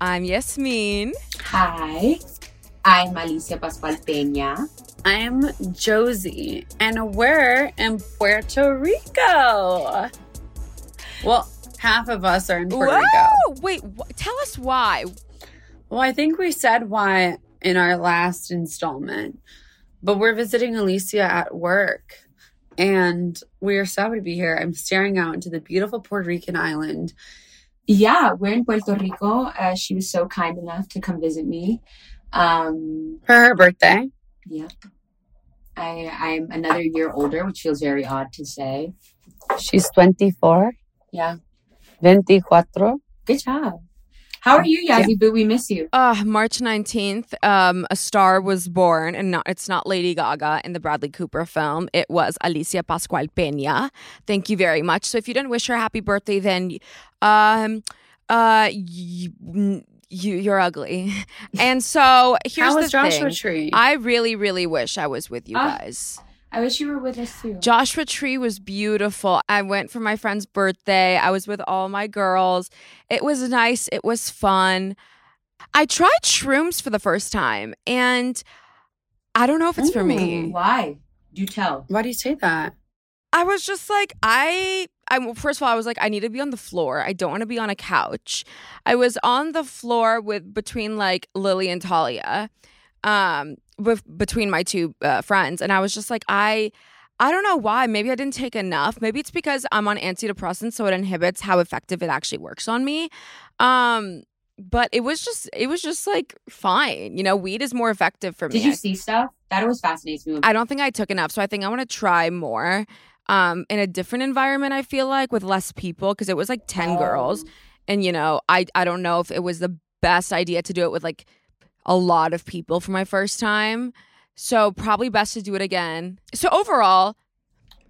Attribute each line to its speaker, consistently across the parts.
Speaker 1: I'm Yasmin.
Speaker 2: Hi, I'm Alycia Pascual Peña.
Speaker 3: I'm Josie, and we're in Puerto Rico. Well, half of us are in Puerto
Speaker 1: Whoa!
Speaker 3: Rico.
Speaker 1: Wait, wh- tell us why.
Speaker 3: Well, I think we said why in our last installment, but we're visiting Alycia at work. And we are so happy to be here. I'm staring out into the beautiful Puerto Rican island.
Speaker 2: Yeah, we're in Puerto Rico. Uh, she was so kind enough to come visit me. Um,
Speaker 3: For her birthday.
Speaker 2: yeah. I, I'm another year older, which feels very odd to say.
Speaker 3: She's 24,
Speaker 2: Yeah.
Speaker 3: 24.
Speaker 2: Good job. How are you, Yazzie Boo? We miss you.
Speaker 1: Uh, March 19th, um, a star was born, and not, it's not Lady Gaga in the Bradley Cooper film. It was Alycia Pascual Peña. Thank you very much. So if you didn't wish her happy birthday, then um, uh, you, you, you're ugly. And so here's
Speaker 3: How
Speaker 1: the
Speaker 3: was Joshua
Speaker 1: thing.
Speaker 3: Tree?
Speaker 1: I really, really wish I was with you
Speaker 2: Ah.
Speaker 1: guys.
Speaker 2: I wish you were with us too.
Speaker 1: Joshua Tree was beautiful. I went for my friend's birthday. I was with all my girls. It was nice. It was fun. I tried shrooms for the first time and I don't know if it's for me.
Speaker 2: Why? Do tell.
Speaker 3: Why do you say that?
Speaker 1: I was just like, I, I well, first of all, I was like, I need to be on the floor. I don't want to be on a couch. I was on the floor with between like Lily and Talia, um, with between my two uh, friends, and I was just like, I, I don't know why. Maybe I didn't take enough. Maybe it's because I'm on antidepressants, so it inhibits how effective it actually works on me. Um, but it was just, it was just like fine. You know, weed is more effective for me.
Speaker 2: Did you see stuff? That always fascinates me.
Speaker 1: I don't think I took enough. So I think I want to try more um, in a different environment, I feel like, with less people, because it was like 10 girls.
Speaker 2: Oh.
Speaker 1: And, you know, I, I don't know if it was the best idea to do it with like a lot of people for my first time. So probably best to do it again. So overall,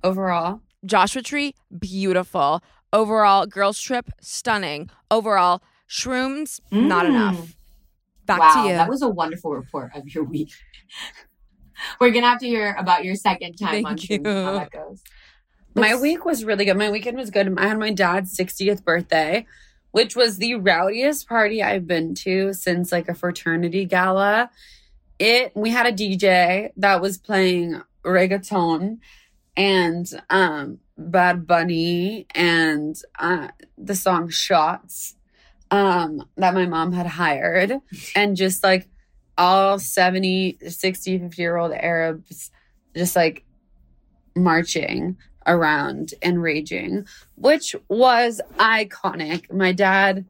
Speaker 3: Overall,
Speaker 1: Joshua Tree, beautiful. Overall, girls trip, stunning. Overall, shrooms, not
Speaker 2: Mm.
Speaker 1: enough. Back
Speaker 2: wow,
Speaker 1: to you.
Speaker 2: that was a wonderful report of your week. We're gonna have to hear about your second time on
Speaker 1: Thank
Speaker 2: shrooms, how that goes.
Speaker 3: My week was really good. My weekend was good. I had my dad's 60th birthday, which was the rowdiest party I've been to since like a fraternity gala. It we had a DJ that was playing reggaeton and um Bad Bunny and uh the song Shots um that my mom had hired and just like all 70 60 50 year old arabs just like marching around and raging, which was iconic. My dad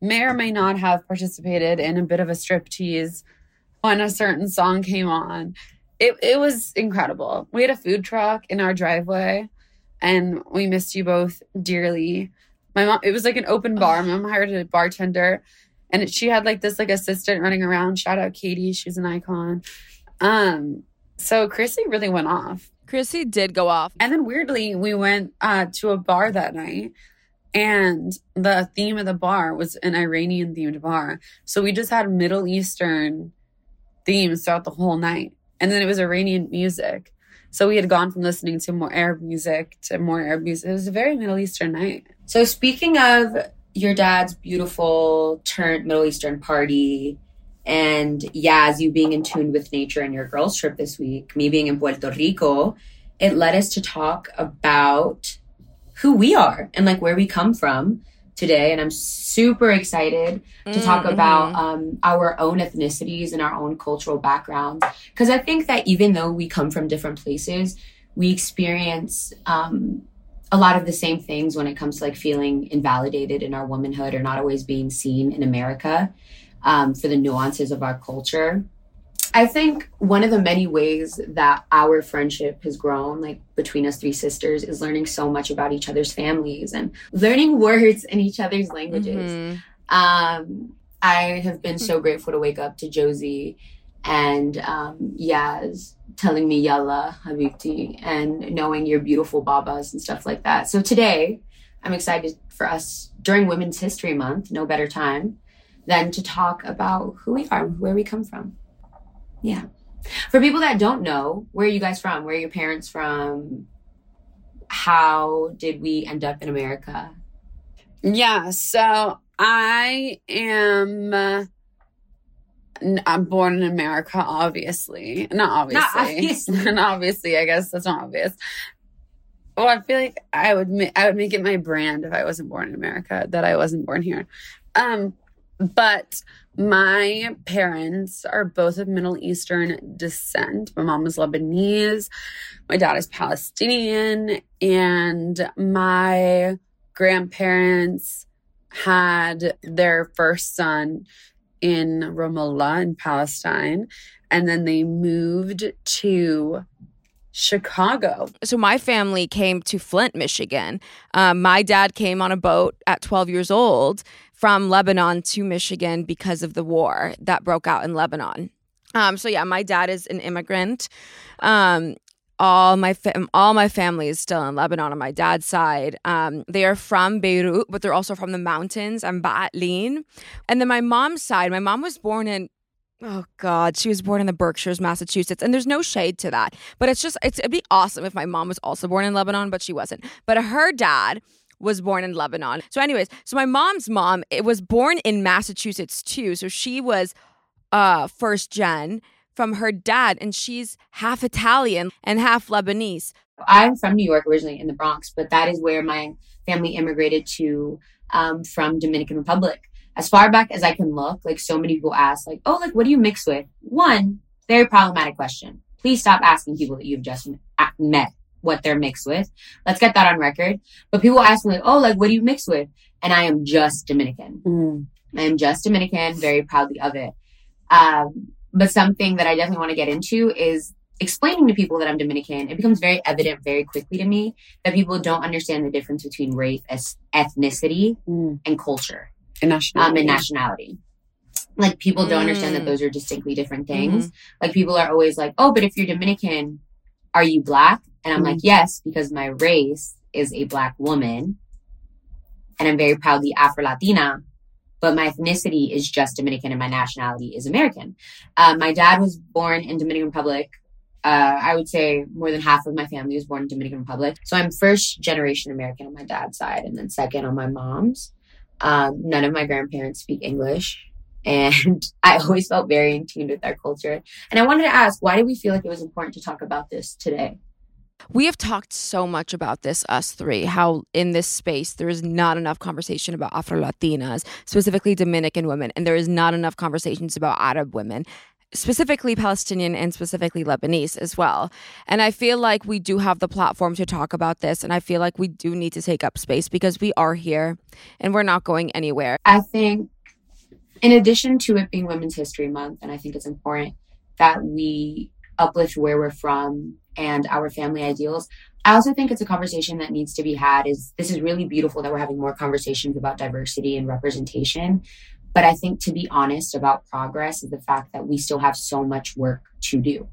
Speaker 3: may or may not have participated in a bit of a striptease when a certain song came on. It it was incredible. We had a food truck in our driveway and we missed you both dearly. My mom it was like an open bar. My mom hired a bartender and she had like this like assistant running around. Shout out Katie, she's an icon. Um so Chrissy really went off.
Speaker 1: Chrissy did go off.
Speaker 3: And then weirdly, we went uh, to a bar that night, and the theme of the bar was an Iranian themed bar. So we just had Middle Eastern themes throughout the whole night. And then it was Iranian music. So we had gone from listening to more Arab music to more Arab music. It was a very Middle Eastern night.
Speaker 2: So speaking of your dad's beautiful turn Middle Eastern party and Yaz, you being in tune with nature and your girls trip this week, me being in Puerto Rico, it led us to talk about who we are and like where we come from today. And I'm super excited to talk
Speaker 1: Mhm.
Speaker 2: about um, our own ethnicities and our own cultural backgrounds. Because I think that even though we come from different places, we experience um, a lot of the same things when it comes to like feeling invalidated in our womanhood or not always being seen in America um, for the nuances of our culture. I think one of the many ways that our friendship has grown, like between us three sisters, is learning so much about each other's families and learning words in each other's languages.
Speaker 1: Mhm.
Speaker 2: Um, I have been so grateful to wake up to Josie and um, Yaz telling me Yalla Habibti and knowing your beautiful babas and stuff like that. So today, I'm excited for us during Women's History Month, no better time than to talk about who we are, where we come from. Yeah. For people that don't know, where are you guys from? Where are your parents from? How did we end up in America?
Speaker 3: Yeah, so I am. Uh, I'm born in America, obviously. Not obviously.
Speaker 2: Not obviously.
Speaker 3: not obviously. I guess that's not obvious. Well, I feel like I would ma- I would make it my brand if I wasn't born in America that I wasn't born here. Um, but my parents are both of Middle Eastern descent. My mom is Lebanese, my dad is Palestinian, and my grandparents had their first son in Ramallah in Palestine, and then they moved to Chicago.
Speaker 1: So my family came to Flint, Michigan. Um, my dad came on a boat at 12 years old from Lebanon to Michigan because of the war that broke out in Lebanon. Um, so yeah, my dad is an immigrant. Um, all my fa- all my family is still in Lebanon on my dad's side. Um, they are from Beirut, but they're also from the mountains and Ba'atlin. And then my mom's side, my mom was born in oh god, she was born in the Berkshires, Massachusetts, and there's no shade to that. But it's just it's, it'd be awesome if my mom was also born in Lebanon, but she wasn't. But her dad was born in Lebanon. So anyways, so my mom's mom it was born in Massachusetts too. So she was uh first gen from her dad, and she's half Italian and half Lebanese.
Speaker 2: I'm from New York originally in the Bronx, but that is where my family immigrated to um, from Dominican Republic. As far back as I can look, like so many people ask, like, oh, like, what do you mix with? One, very problematic question. Please stop asking people that you've just met what they're mixed with. Let's get that on record. But people ask me, like, oh, like, what do you mix with? And I am just Dominican.
Speaker 3: Mm.
Speaker 2: I am just Dominican, very proudly of it. Um, but something that I definitely want to get into is explaining to people that I'm Dominican. It becomes very evident very quickly to me that people don't understand the difference between race, ethnicity,
Speaker 3: Mm.
Speaker 2: and culture,
Speaker 3: And
Speaker 2: um,
Speaker 3: nationality.
Speaker 2: and nationality. Like people don't understand that
Speaker 1: Mm.
Speaker 2: those are distinctly different things. Like people are always like, "Oh, but if you're Dominican, are you black?" And I'm like, "Yes, because my race is a black woman, and I'm very proudly Afro Latina." But my ethnicity is just Dominican, and my nationality is American. Uh, my dad was born in Dominican Republic. Uh, I would say more than half of my family was born in Dominican Republic. So I'm first generation American on my dad's side, and then second on my mom's. Um, none of my grandparents speak English and I always felt very in tune with our culture. And I wanted to ask, why do we feel like it was important to talk about this today?
Speaker 1: We have talked so much about this, us three, how in this space there is not enough conversation about Afro Latinas, specifically Dominican women, and there is not enough conversations about Arab women, specifically Palestinian and specifically Lebanese as well. And I feel like we do have the platform to talk about this, and I feel like we do need to take up space because we are here and we're not going anywhere.
Speaker 2: I think, in addition to it being Women's History Month, and I think it's important that we uplift where we're from and our family ideals. I also think it's a conversation that needs to be had. Is this is really beautiful that we're having more conversations about diversity and representation. But I think to be honest about progress is the fact that we still have so much work to do.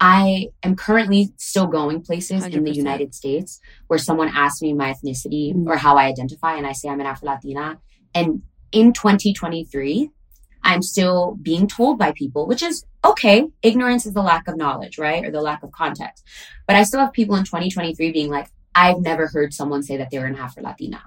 Speaker 2: I am currently still going places in the United States where someone asks me my ethnicity
Speaker 3: Mhm.
Speaker 2: or how I identify, and I say I'm an Afro Latina. And in 2023, I'm still being told by people, which is okay. Ignorance is the lack of knowledge, right? Or the lack of context. But I still have people in 2023 being like, I've never heard someone say that they were an Afro Latina.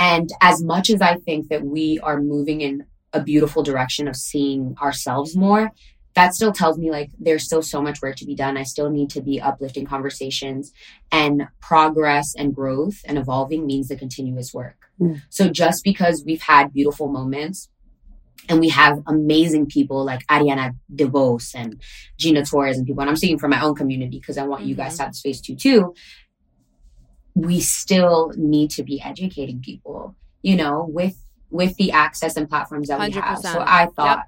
Speaker 2: And as much as I think that we are moving in a beautiful direction of seeing ourselves more, that still tells me like there's still so much work to be done. I still need to be uplifting conversations and progress and growth and evolving means the continuous work.
Speaker 3: Mm.
Speaker 2: So just because we've had beautiful moments and we have amazing people like Ariana DeBose and Gina Torres and people, and I'm speaking for my own community because I want you guys to have space to too. We still need to be educating people, you know, with with the access and platforms that we have. So I thought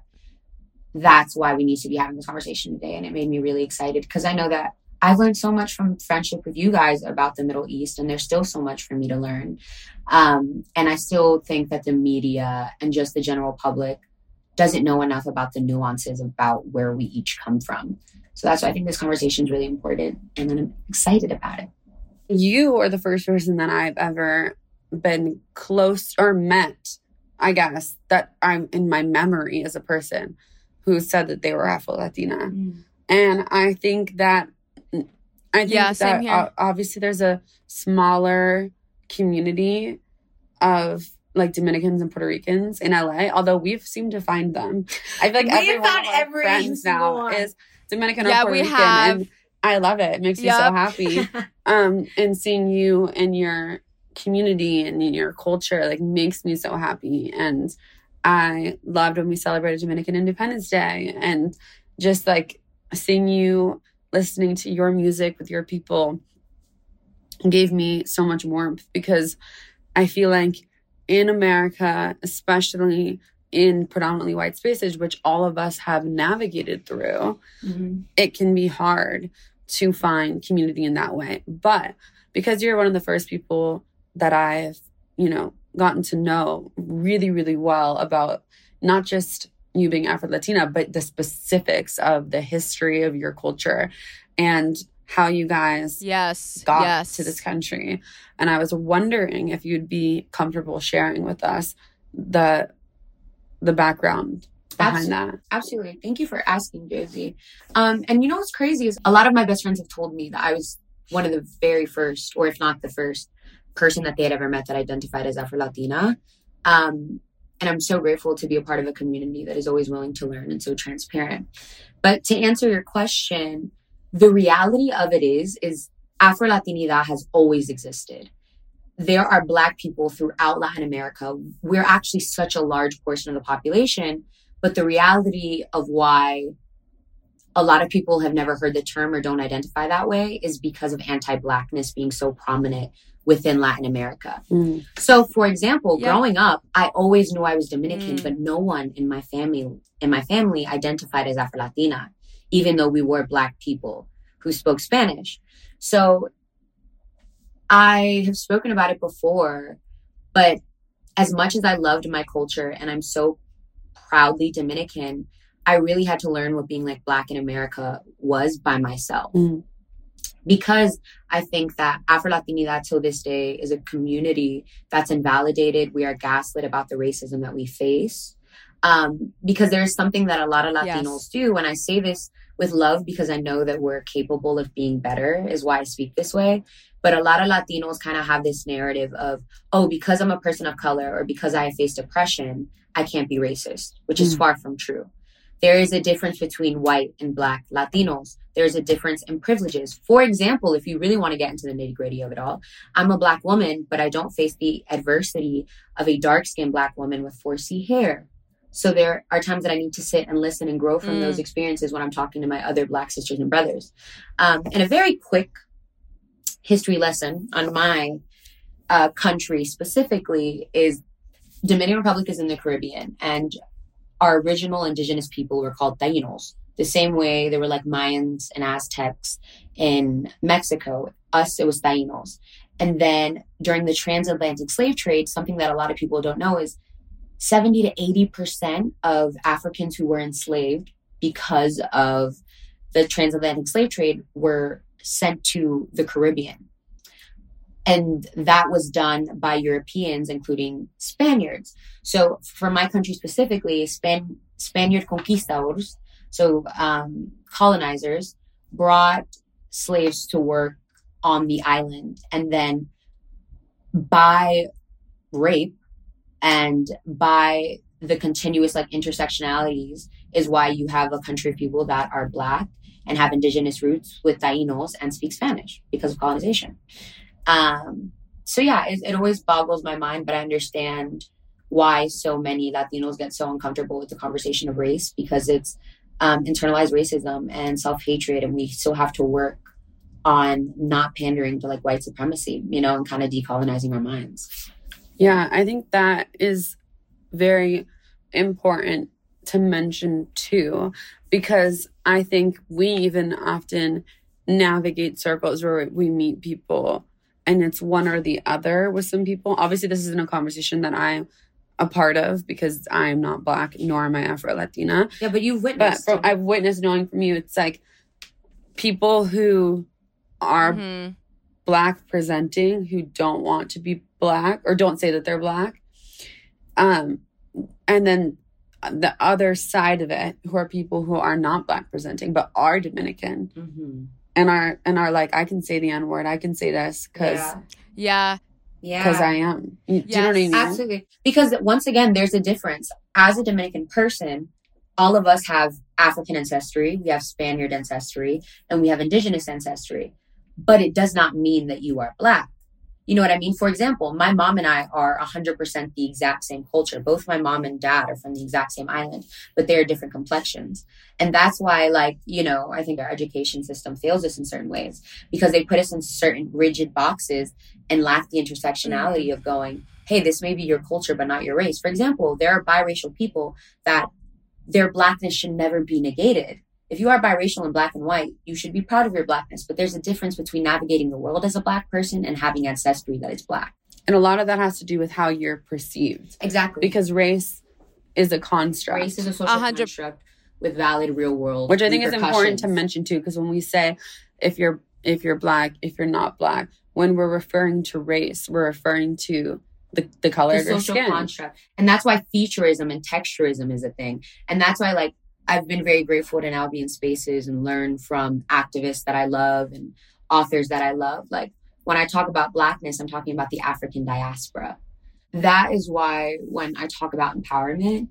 Speaker 2: that's why we need to be having this conversation today, and it made me really excited because I know that I've learned so much from friendship with you guys about the Middle East, and there's still so much for me to learn. Um, and I still think that the media and just the general public doesn't know enough about the nuances about where we each come from. So that's why I think this conversation is really important, and I'm excited about it.
Speaker 3: You are the first person that I've ever been close or met, I guess, that I'm in my memory as a person who said that they were Afro Latina. Mm. And I think that I think yeah, that obviously there's a smaller community of like Dominicans and Puerto Ricans in LA, although we've seemed to find them. I feel like every one of our friends now one. is Dominican yeah, or Puerto Rican. Have. And I love it. It makes yep. me so happy. um, and seeing you and your community and in your culture like makes me so happy. And I loved when we celebrated Dominican Independence Day and just like seeing you listening to your music with your people gave me so much warmth because I feel like in America, especially in predominantly white spaces, which all of us have navigated through, mm-hmm. it can be hard to find community in that way. But because you're one of the first people that I've, you know, gotten to know really, really well about not just you being Afro Latina, but the specifics of the history of your culture and how you guys
Speaker 1: yes
Speaker 3: got
Speaker 1: yes.
Speaker 3: to this country. And I was wondering if you'd be comfortable sharing with us the the background behind
Speaker 2: absolutely, that. Absolutely. Thank you for asking, Josie. Um, and you know what's crazy is a lot of my best friends have told me that I was one of the very first, or if not the first, person that they had ever met that identified as Afro Latina. Um, and I'm so grateful to be a part of a community that is always willing to learn and so transparent. But to answer your question, the reality of it is, is Afro Latinidad has always existed. There are Black people throughout Latin America. We're actually such a large portion of the population. But the reality of why a lot of people have never heard the term or don't identify that way is because of anti Blackness being so prominent within Latin America. Mm. So, for example, yeah. growing up, I always knew I was Dominican, mm. but no one in my family in my family identified as Afro Latina, even though we were Black people who spoke Spanish. So, I have spoken about it before, but as much as I loved my culture and I'm so proudly Dominican, I really had to learn what being like Black in America was by myself. Mm because I think that Afro Latinidad till this day is a community that's invalidated. We are gaslit about the racism that we face. Um, because there is something that a lot of Latinos yes. do. And I say this with love because I know that we're capable of being better, is why I speak this way. But a lot of Latinos kind of have this narrative of, oh, because I'm a person of color or because I have faced oppression, I can't be racist, which mm. is far from true. There is a difference between white and black Latinos. There's a difference in privileges. For example, if you really want to get into the nitty gritty of it all, I'm a black woman, but I don't face the adversity of a dark skinned black woman with 4C hair. So there are times that I need to sit and listen and grow from mm. those experiences when I'm talking to my other black sisters and brothers. Um, and a very quick history lesson on my uh, country specifically is Dominican Republic is in the Caribbean, and our original indigenous people were called Tainos. The same way they were like Mayans and Aztecs in Mexico. Us, it was Tainos. And then during the transatlantic slave trade, something that a lot of people don't know is 70 to 80% of Africans who were enslaved because of the transatlantic slave trade were sent to the Caribbean. And that was done by Europeans, including Spaniards. So for my country specifically, Span- Spaniard conquistadors, so um, colonizers, brought slaves to work on the island. And then by rape and by the continuous like intersectionalities is why you have a country of people that are black and have indigenous roots with Tainos and speak Spanish because of colonization. Um, so yeah, it, it always boggles my mind, but I understand why so many Latinos get so uncomfortable with the conversation of race because it's um, internalized racism and self hatred, and we still have to work on not pandering to like white supremacy, you know, and kind of decolonizing our minds.
Speaker 3: Yeah, I think that is very important to mention too, because I think we even often navigate circles where we meet people and it's one or the other with some people. Obviously, this isn't a conversation that I'm a part of because I'm not black nor am I Afro Latina.
Speaker 2: Yeah, but you've
Speaker 3: But
Speaker 2: witnessed.
Speaker 3: from, I've witnessed knowing from you, it's like people who are
Speaker 1: Mhm.
Speaker 3: black presenting who don't want to be black or don't say that they're black. Um, and then the other side of it, who are people who are not black presenting but are Dominican
Speaker 2: Mhm.
Speaker 3: and are and are like, I can say the N word, I can say this because
Speaker 2: yeah.
Speaker 1: Yeah.
Speaker 2: Yeah.
Speaker 3: because I am. You- Do you know what I mean?
Speaker 2: Absolutely. Because once again, there's a difference. As a Dominican person, all of us have African ancestry, we have Spaniard ancestry, and we have indigenous ancestry. But it does not mean that you are black. You know what I mean? For example, my mom and I are 100% the exact same culture. Both my mom and dad are from the exact same island, but they're different complexions. And that's why, like, you know, I think our education system fails us in certain ways because they put us in certain rigid boxes and lack the intersectionality of going, hey, this may be your culture, but not your race. For example, there are biracial people that their blackness should never be negated. If you are biracial and black and white, you should be proud of your blackness. But there's a difference between navigating the world as a black person and having ancestry that is black.
Speaker 3: And a lot of that has to do with how you're perceived
Speaker 2: Exactly.
Speaker 3: because race is a construct.
Speaker 2: race is a social
Speaker 1: hundred-
Speaker 2: construct with valid real world.
Speaker 3: which I think is important to mention too, because when we say if you're if you're black, if you're not black, when we're referring to race, we're referring to the, the color
Speaker 2: the
Speaker 3: of your
Speaker 2: social
Speaker 3: skin.
Speaker 2: construct. And that's why featureism and texturism is a thing. And that's why like I've been very grateful to now be in spaces and learn from activists that I love and authors that I love. Like when I talk about blackness, I'm talking about the African diaspora. That is why when I talk about empowerment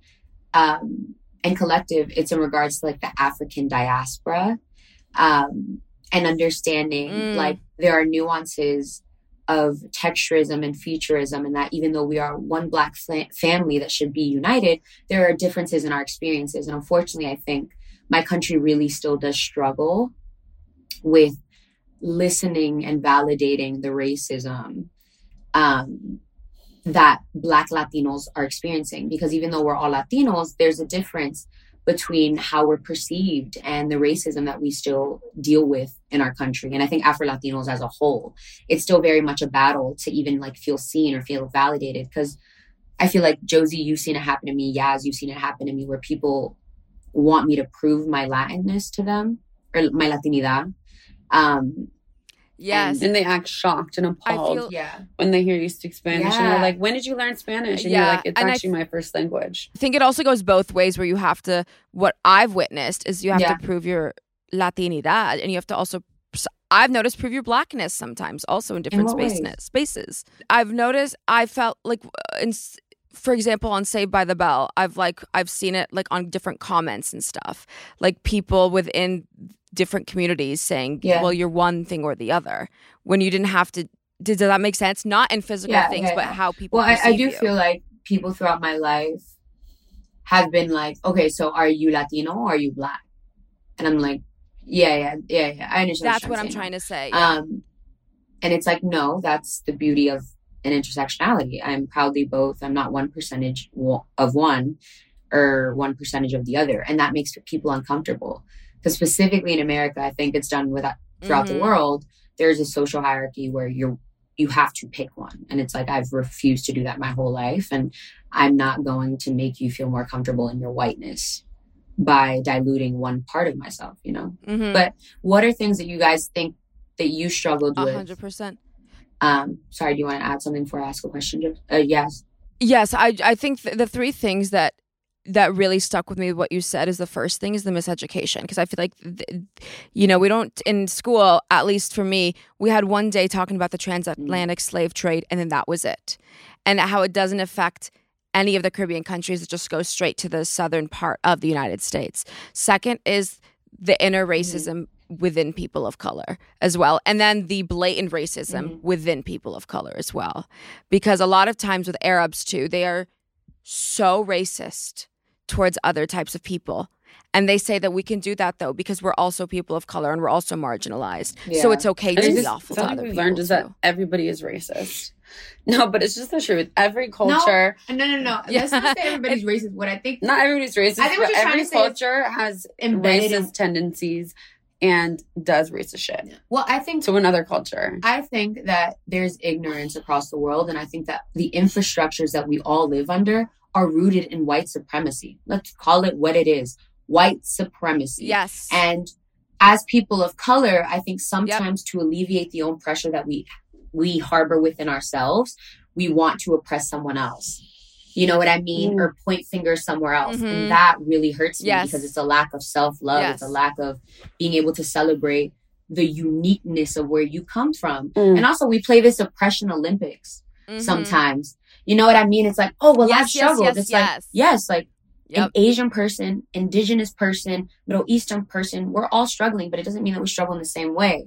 Speaker 2: um, and collective, it's in regards to like the African diaspora um, and understanding
Speaker 1: Mm.
Speaker 2: like there are nuances of texturism and featureism, and that even though we are one black fa- family that should be united, there are differences in our experiences. And unfortunately, I think my country really still does struggle with listening and validating the racism um, that Black Latinos are experiencing. Because even though we're all Latinos, there's a difference between how we're perceived and the racism that we still deal with in our country. And I think Afro Latinos as a whole, it's still very much a battle to even like feel seen or feel validated. Because I feel like Josie, you've seen it happen to me. Yaz, you've seen it happen to me where people want me to prove my Latinness to them or my Latinidad. Um,
Speaker 1: Yes.
Speaker 3: And they act shocked and
Speaker 1: I
Speaker 3: appalled
Speaker 1: feel-
Speaker 2: yeah.
Speaker 3: when they hear you speak Spanish. And
Speaker 2: Yeah.
Speaker 3: they're like, when did you learn Spanish? And
Speaker 1: Yeah,
Speaker 3: you're like, it's
Speaker 1: and I
Speaker 3: actually my first language.
Speaker 1: I think it also goes both ways where you have to what I've witnessed is you have
Speaker 2: Yeah.
Speaker 1: to prove your Latinidad and you have to also I've noticed prove your blackness sometimes also in different
Speaker 2: what ways?
Speaker 1: spaces spaces. I've noticed I felt like uh, in for example on Saved by the Bell, I've like I've seen it like on different comments and stuff. Like people within different communities saying,
Speaker 2: Yeah.
Speaker 1: "Well, you're one thing or the other." When you didn't have to did, does that make sense? Not in physical
Speaker 2: Yeah,
Speaker 1: things,
Speaker 2: yeah,
Speaker 1: but how people
Speaker 2: Well, I, I do
Speaker 1: you.
Speaker 2: feel like people throughout my life have been like, okay, so are you Latino or are you black? And I'm like, yeah, yeah, yeah, yeah. I understand.
Speaker 1: That's what I'm trying to say. yeah.
Speaker 2: Um, and it's like, no, that's the beauty of an intersectionality. I'm proudly both. I'm not one percentage of one or one percentage of the other, and that makes people uncomfortable. Because specifically in America, I think it's done with throughout the
Speaker 1: Mhm.
Speaker 2: world. There's a social hierarchy where you're you have to pick one, and it's like I've refused to do that my whole life, and I'm not going to make you feel more comfortable in your whiteness by diluting one part of myself. You know.
Speaker 1: Mhm.
Speaker 2: But what are things that you guys think that you struggled
Speaker 1: A
Speaker 2: with?
Speaker 1: hundred percent.
Speaker 2: Um, sorry, do you want to add something before I ask a question? Uh, yes.
Speaker 1: Yes, I I think th- the three things that that really stuck with me what you said is the first thing is the miseducation because I feel like th- you know we don't in school at least for me we had one day talking about the transatlantic mm. slave trade and then that was it. And how it doesn't affect any of the Caribbean countries it just goes straight to the southern part of the United States. Second is the inner mm-hmm. racism within people of color as well and then the blatant racism mm-hmm. within people of color as well. Because a lot of times with arabs too they are so racist towards other types of people and they say that we can do that though because we're also people of color and we're also marginalized so it's okay to be
Speaker 3: this-
Speaker 1: awful to
Speaker 3: something
Speaker 1: other
Speaker 3: we've
Speaker 1: people
Speaker 3: learned is
Speaker 1: too.
Speaker 3: that everybody is racist. No, but it's just the truth. Every culture,
Speaker 2: No, no, no.
Speaker 1: Yeah.
Speaker 2: Let's not say everybody's racist. What I think
Speaker 3: not everybody's racist,
Speaker 2: I think what
Speaker 3: but
Speaker 2: you're trying
Speaker 3: every
Speaker 2: to say
Speaker 3: culture has
Speaker 2: embedded
Speaker 3: racist
Speaker 2: in-
Speaker 3: tendencies and does racist shit
Speaker 2: Well, I think
Speaker 3: to another culture.
Speaker 2: I think that there's ignorance across the world, and I think that the infrastructures that we all live under are rooted in white supremacy. Let's call it what it is white supremacy.
Speaker 1: Yes.
Speaker 2: And as people of color, I think sometimes to alleviate the own pressure that we we harbor within ourselves, we want to oppress someone else. You know what I mean?
Speaker 3: Mm.
Speaker 2: Or point fingers somewhere else.
Speaker 1: Mhm.
Speaker 2: And that really hurts me
Speaker 1: Yes.
Speaker 2: because it's a lack of self love. It's a lack of being able to celebrate the uniqueness of where you come from.
Speaker 3: Mm.
Speaker 2: And also, we play this oppression Olympics
Speaker 1: Mhm.
Speaker 2: sometimes. You know what I mean? It's like, oh, well,
Speaker 1: Yes, yes,
Speaker 2: struggled.
Speaker 1: yes,
Speaker 2: it's like,
Speaker 1: yes.
Speaker 2: yes, like
Speaker 1: Yep.
Speaker 2: an Asian person, indigenous person, Middle Eastern person, we're all struggling, but it doesn't mean that we struggle in the same way.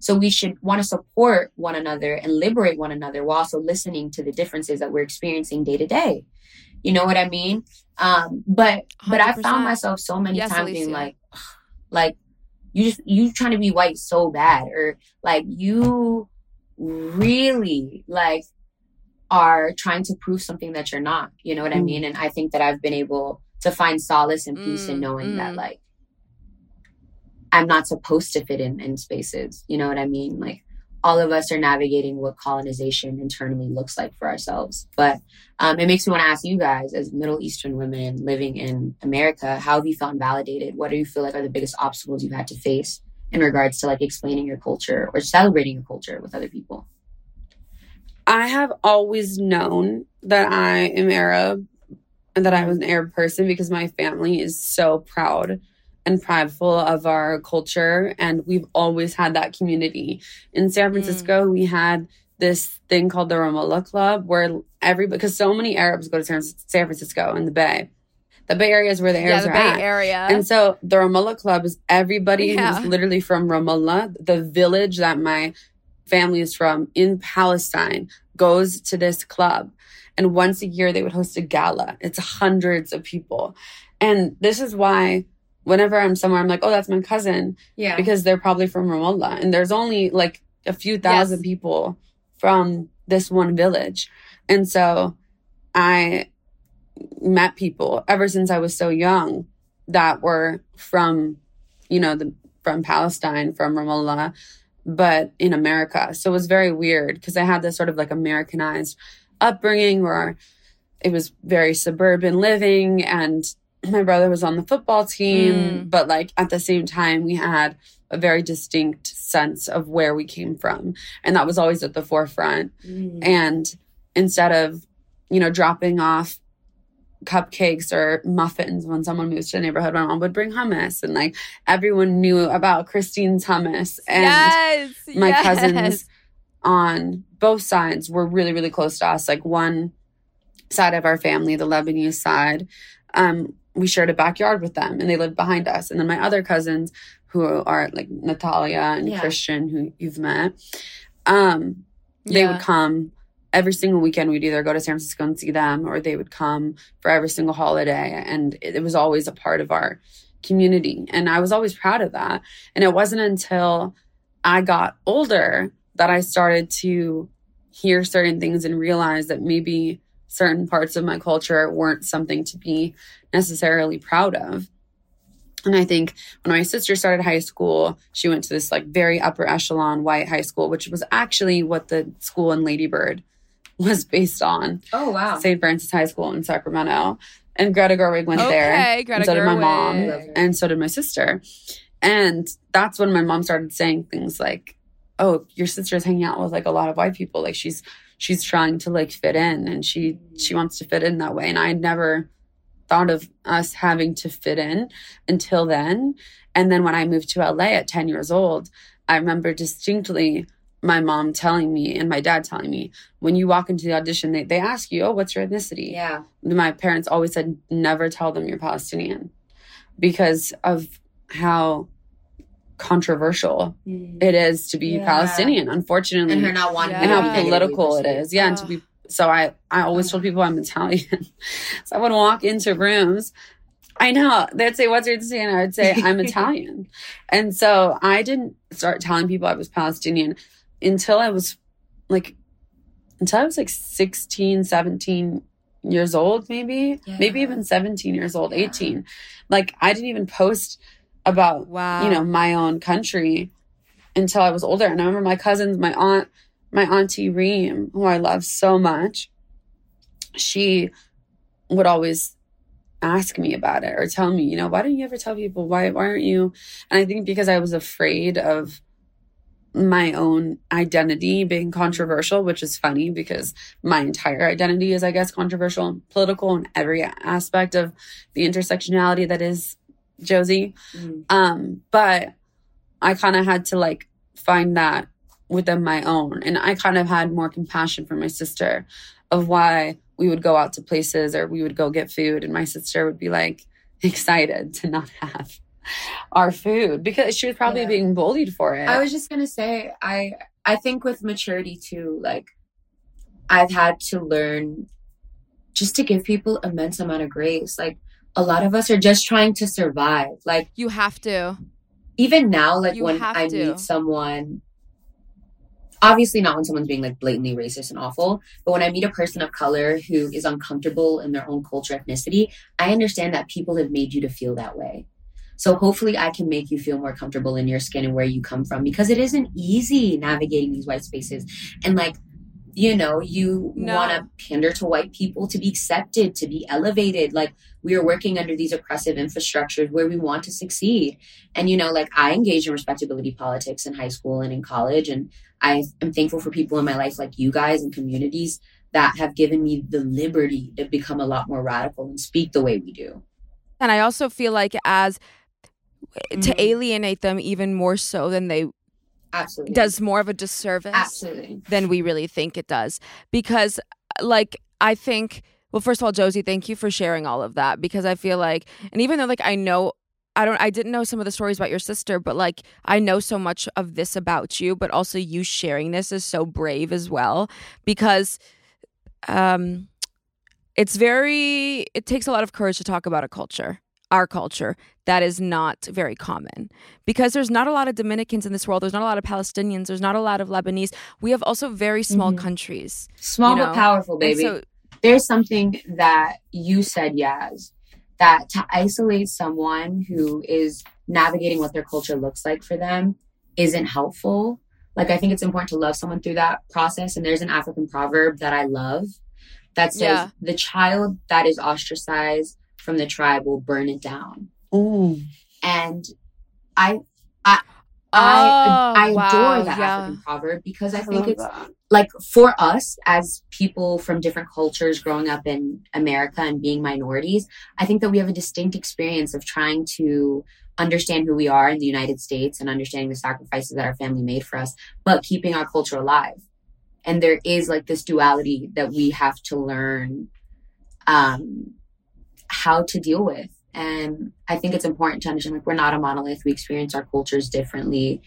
Speaker 2: So we should want to support one another and liberate one another while also listening to the differences that we're experiencing day to day. You know what I mean? Um, but but I found myself so many
Speaker 1: Yes,
Speaker 2: times being like, like you just you trying to be white so bad, or like you really like are trying to prove something that you're not. You know what I
Speaker 3: Mm.
Speaker 2: mean? And I think that I've been able to find solace and peace in
Speaker 1: Mm,
Speaker 2: knowing that
Speaker 1: mm.
Speaker 2: like I'm not supposed to fit in in spaces. You know what I mean? Like all of us are navigating what colonization internally looks like for ourselves. But um, it makes me want to ask you guys, as Middle Eastern women living in America, how have you felt validated? What do you feel like are the biggest obstacles you've had to face in regards to like explaining your culture or celebrating your culture with other people?
Speaker 3: I have always known that I am Arab and that I mm-hmm. was an Arab person because my family is so proud and prideful of our culture. And we've always had that community. In San mm. Francisco, we had this thing called the Ramallah Club where everybody, because so many Arabs go to San, Francisco in the Bay. The Bay Area is where the
Speaker 1: yeah,
Speaker 3: Arabs
Speaker 1: the
Speaker 3: are
Speaker 1: Bay
Speaker 3: at.
Speaker 1: Area.
Speaker 3: And so the Ramallah Club is everybody
Speaker 1: Yeah.
Speaker 3: who's literally from Ramallah, the village that my family is from in Palestine, goes to this club. And once a year, they would host a gala. It's hundreds of people. And this is why whenever I'm somewhere, I'm like, oh, that's my cousin,
Speaker 2: Yeah.
Speaker 3: because they're probably from Ramallah. And there's only like a few thousand
Speaker 1: Yes.
Speaker 3: people from this one village. And so I met people ever since I was so young that were from, you know, the from Palestine, from Ramallah, but in America. So it was very weird because I had this sort of like Americanized upbringing where it was very suburban living and my brother was on the football team,
Speaker 1: Mm.
Speaker 3: but like at the same time we had a very distinct sense of where we came from. And that was always at the forefront.
Speaker 2: Mm.
Speaker 3: And instead of, you know, dropping off cupcakes or muffins when someone moves to the neighborhood, my mom would bring hummus. And like everyone knew about Christine's hummus. And
Speaker 1: yes.
Speaker 3: my
Speaker 1: yes.
Speaker 3: cousins on both sides were really, really close to us. Like one side of our family, the Lebanese side, um, we shared a backyard with them and they lived behind us. And then my other cousins who are like Natalia and
Speaker 2: Yeah.
Speaker 3: Christian, who you've met, um, they
Speaker 1: Yeah.
Speaker 3: would come every single weekend. We'd either go to San Francisco and see them or they would come for every single holiday. And it, it was always a part of our community. And I was always proud of that. And it wasn't until I got older that I started to hear certain things and realize that maybe certain parts of my culture weren't something to be necessarily proud of. And I think when my sister started high school, she went to this like very upper echelon white high school, which was actually what the school in Lady Bird was based on.
Speaker 2: Oh wow.
Speaker 3: St. Francis High School in Sacramento. And Greta Gerwig went there.
Speaker 1: Okay, Greta
Speaker 3: and so did my mom. And so did my sister. And that's when my mom started saying things like, Oh, your sister's hanging out with like a lot of white people. Like she's she's trying to like fit in and she she wants to fit in that way. And I had never thought of us having to fit in until then. And then when I moved to LA at 10 years old, I remember distinctly my mom telling me and my dad telling me, when you walk into the audition, they, they ask you, Oh, what's your ethnicity?
Speaker 2: Yeah.
Speaker 3: my parents always said never tell them you're Palestinian because of how controversial mm. it is to be
Speaker 2: Yeah.
Speaker 3: Palestinian, unfortunately,
Speaker 2: And not wanting
Speaker 1: Yeah.
Speaker 2: be
Speaker 3: how political it is. Yeah, and to
Speaker 1: oh.
Speaker 3: be so I I always told people I'm Italian. so I would walk into rooms. I know they'd say, "What's your ethnicity?" And I would say, "I'm Italian." And so I didn't start telling people I was Palestinian until I was like until I was like 16, 17 years old, maybe,
Speaker 2: Yeah.
Speaker 3: maybe even 17 years old,
Speaker 2: Yeah.
Speaker 3: 18. Like I didn't even post about
Speaker 1: Wow.
Speaker 3: you know my own country until I was older. And I remember my cousins, my aunt, my auntie Reem, who I love so much, she would always ask me about it or tell me, you know, why don't you ever tell people why why aren't you? And I think because I was afraid of my own identity being controversial, which is funny because my entire identity is, I guess, controversial and political in every aspect of the intersectionality that is Josie.
Speaker 2: Mm.
Speaker 3: Um, but I kind of had to like find that within my own. And I kind of had more compassion for my sister of why we would go out to places or we would go get food. And my sister would be like excited to not have our food because she was probably
Speaker 2: Yeah.
Speaker 3: being bullied for it.
Speaker 2: I was just gonna say, I I think with maturity too, like I've had to learn just to give people immense amount of grace. Like a lot of us are just trying to survive. Like
Speaker 1: You have to.
Speaker 2: even now, like
Speaker 1: You
Speaker 2: when I
Speaker 1: to.
Speaker 2: meet someone, obviously not when someone's being like blatantly racist and awful, but when I meet a person of color who is uncomfortable in their own culture, ethnicity, I understand that people have made you to feel that way. So hopefully I can make you feel more comfortable in your skin and where you come from because it isn't easy navigating these white spaces. And like, you know, you
Speaker 1: No.
Speaker 2: want to pander to white people to be accepted, to be elevated. Like we are working under these oppressive infrastructures where we want to succeed. And you know, like I engaged in respectability politics in high school and in college, and I am thankful for people in my life like you guys and communities that have given me the liberty to become a lot more radical and speak the way we do.
Speaker 1: And I also feel like as to
Speaker 2: Mhm.
Speaker 1: alienate them even more so than they
Speaker 2: Absolutely.
Speaker 1: does more of a disservice
Speaker 2: absolutely.
Speaker 1: than we really think it does. Because like I think well first of all Josie, thank you for sharing all of that because I feel like and even though like I know I don't I didn't know some of the stories about your sister, but like I know so much of this about you, but also you sharing this is so brave as well because um it's very it takes a lot of courage to talk about a culture our culture that is not very common because there's not a lot of Dominicans in this world. There's not a lot of Palestinians. There's not a lot of Lebanese. We have also very small
Speaker 2: Mhm.
Speaker 1: countries.
Speaker 2: Small
Speaker 1: you
Speaker 2: but powerful, baby.
Speaker 1: so
Speaker 2: There's something that you said, Yaz, that to isolate someone who is navigating what their culture looks like for them isn't helpful. Like, I think it's important to love someone through that process. And there's an African proverb that I love that says,
Speaker 1: Yeah.
Speaker 2: The child that is ostracized from the tribe will burn it down.
Speaker 3: Ooh.
Speaker 2: And I, I, I, I
Speaker 1: Oh,
Speaker 2: adore
Speaker 1: wow,
Speaker 2: that
Speaker 1: yeah.
Speaker 2: African proverb because I,
Speaker 3: I
Speaker 2: think it's
Speaker 3: that.
Speaker 2: like for us as people from different cultures growing up in America and being minorities, I think that we have a distinct experience of trying to understand who we are in the United States and understanding the sacrifices that our family made for us, but keeping our culture alive. And there is like this duality that we have to learn um, how to deal with. And I think it's important to understand like we're not a monolith. We experience our cultures differently.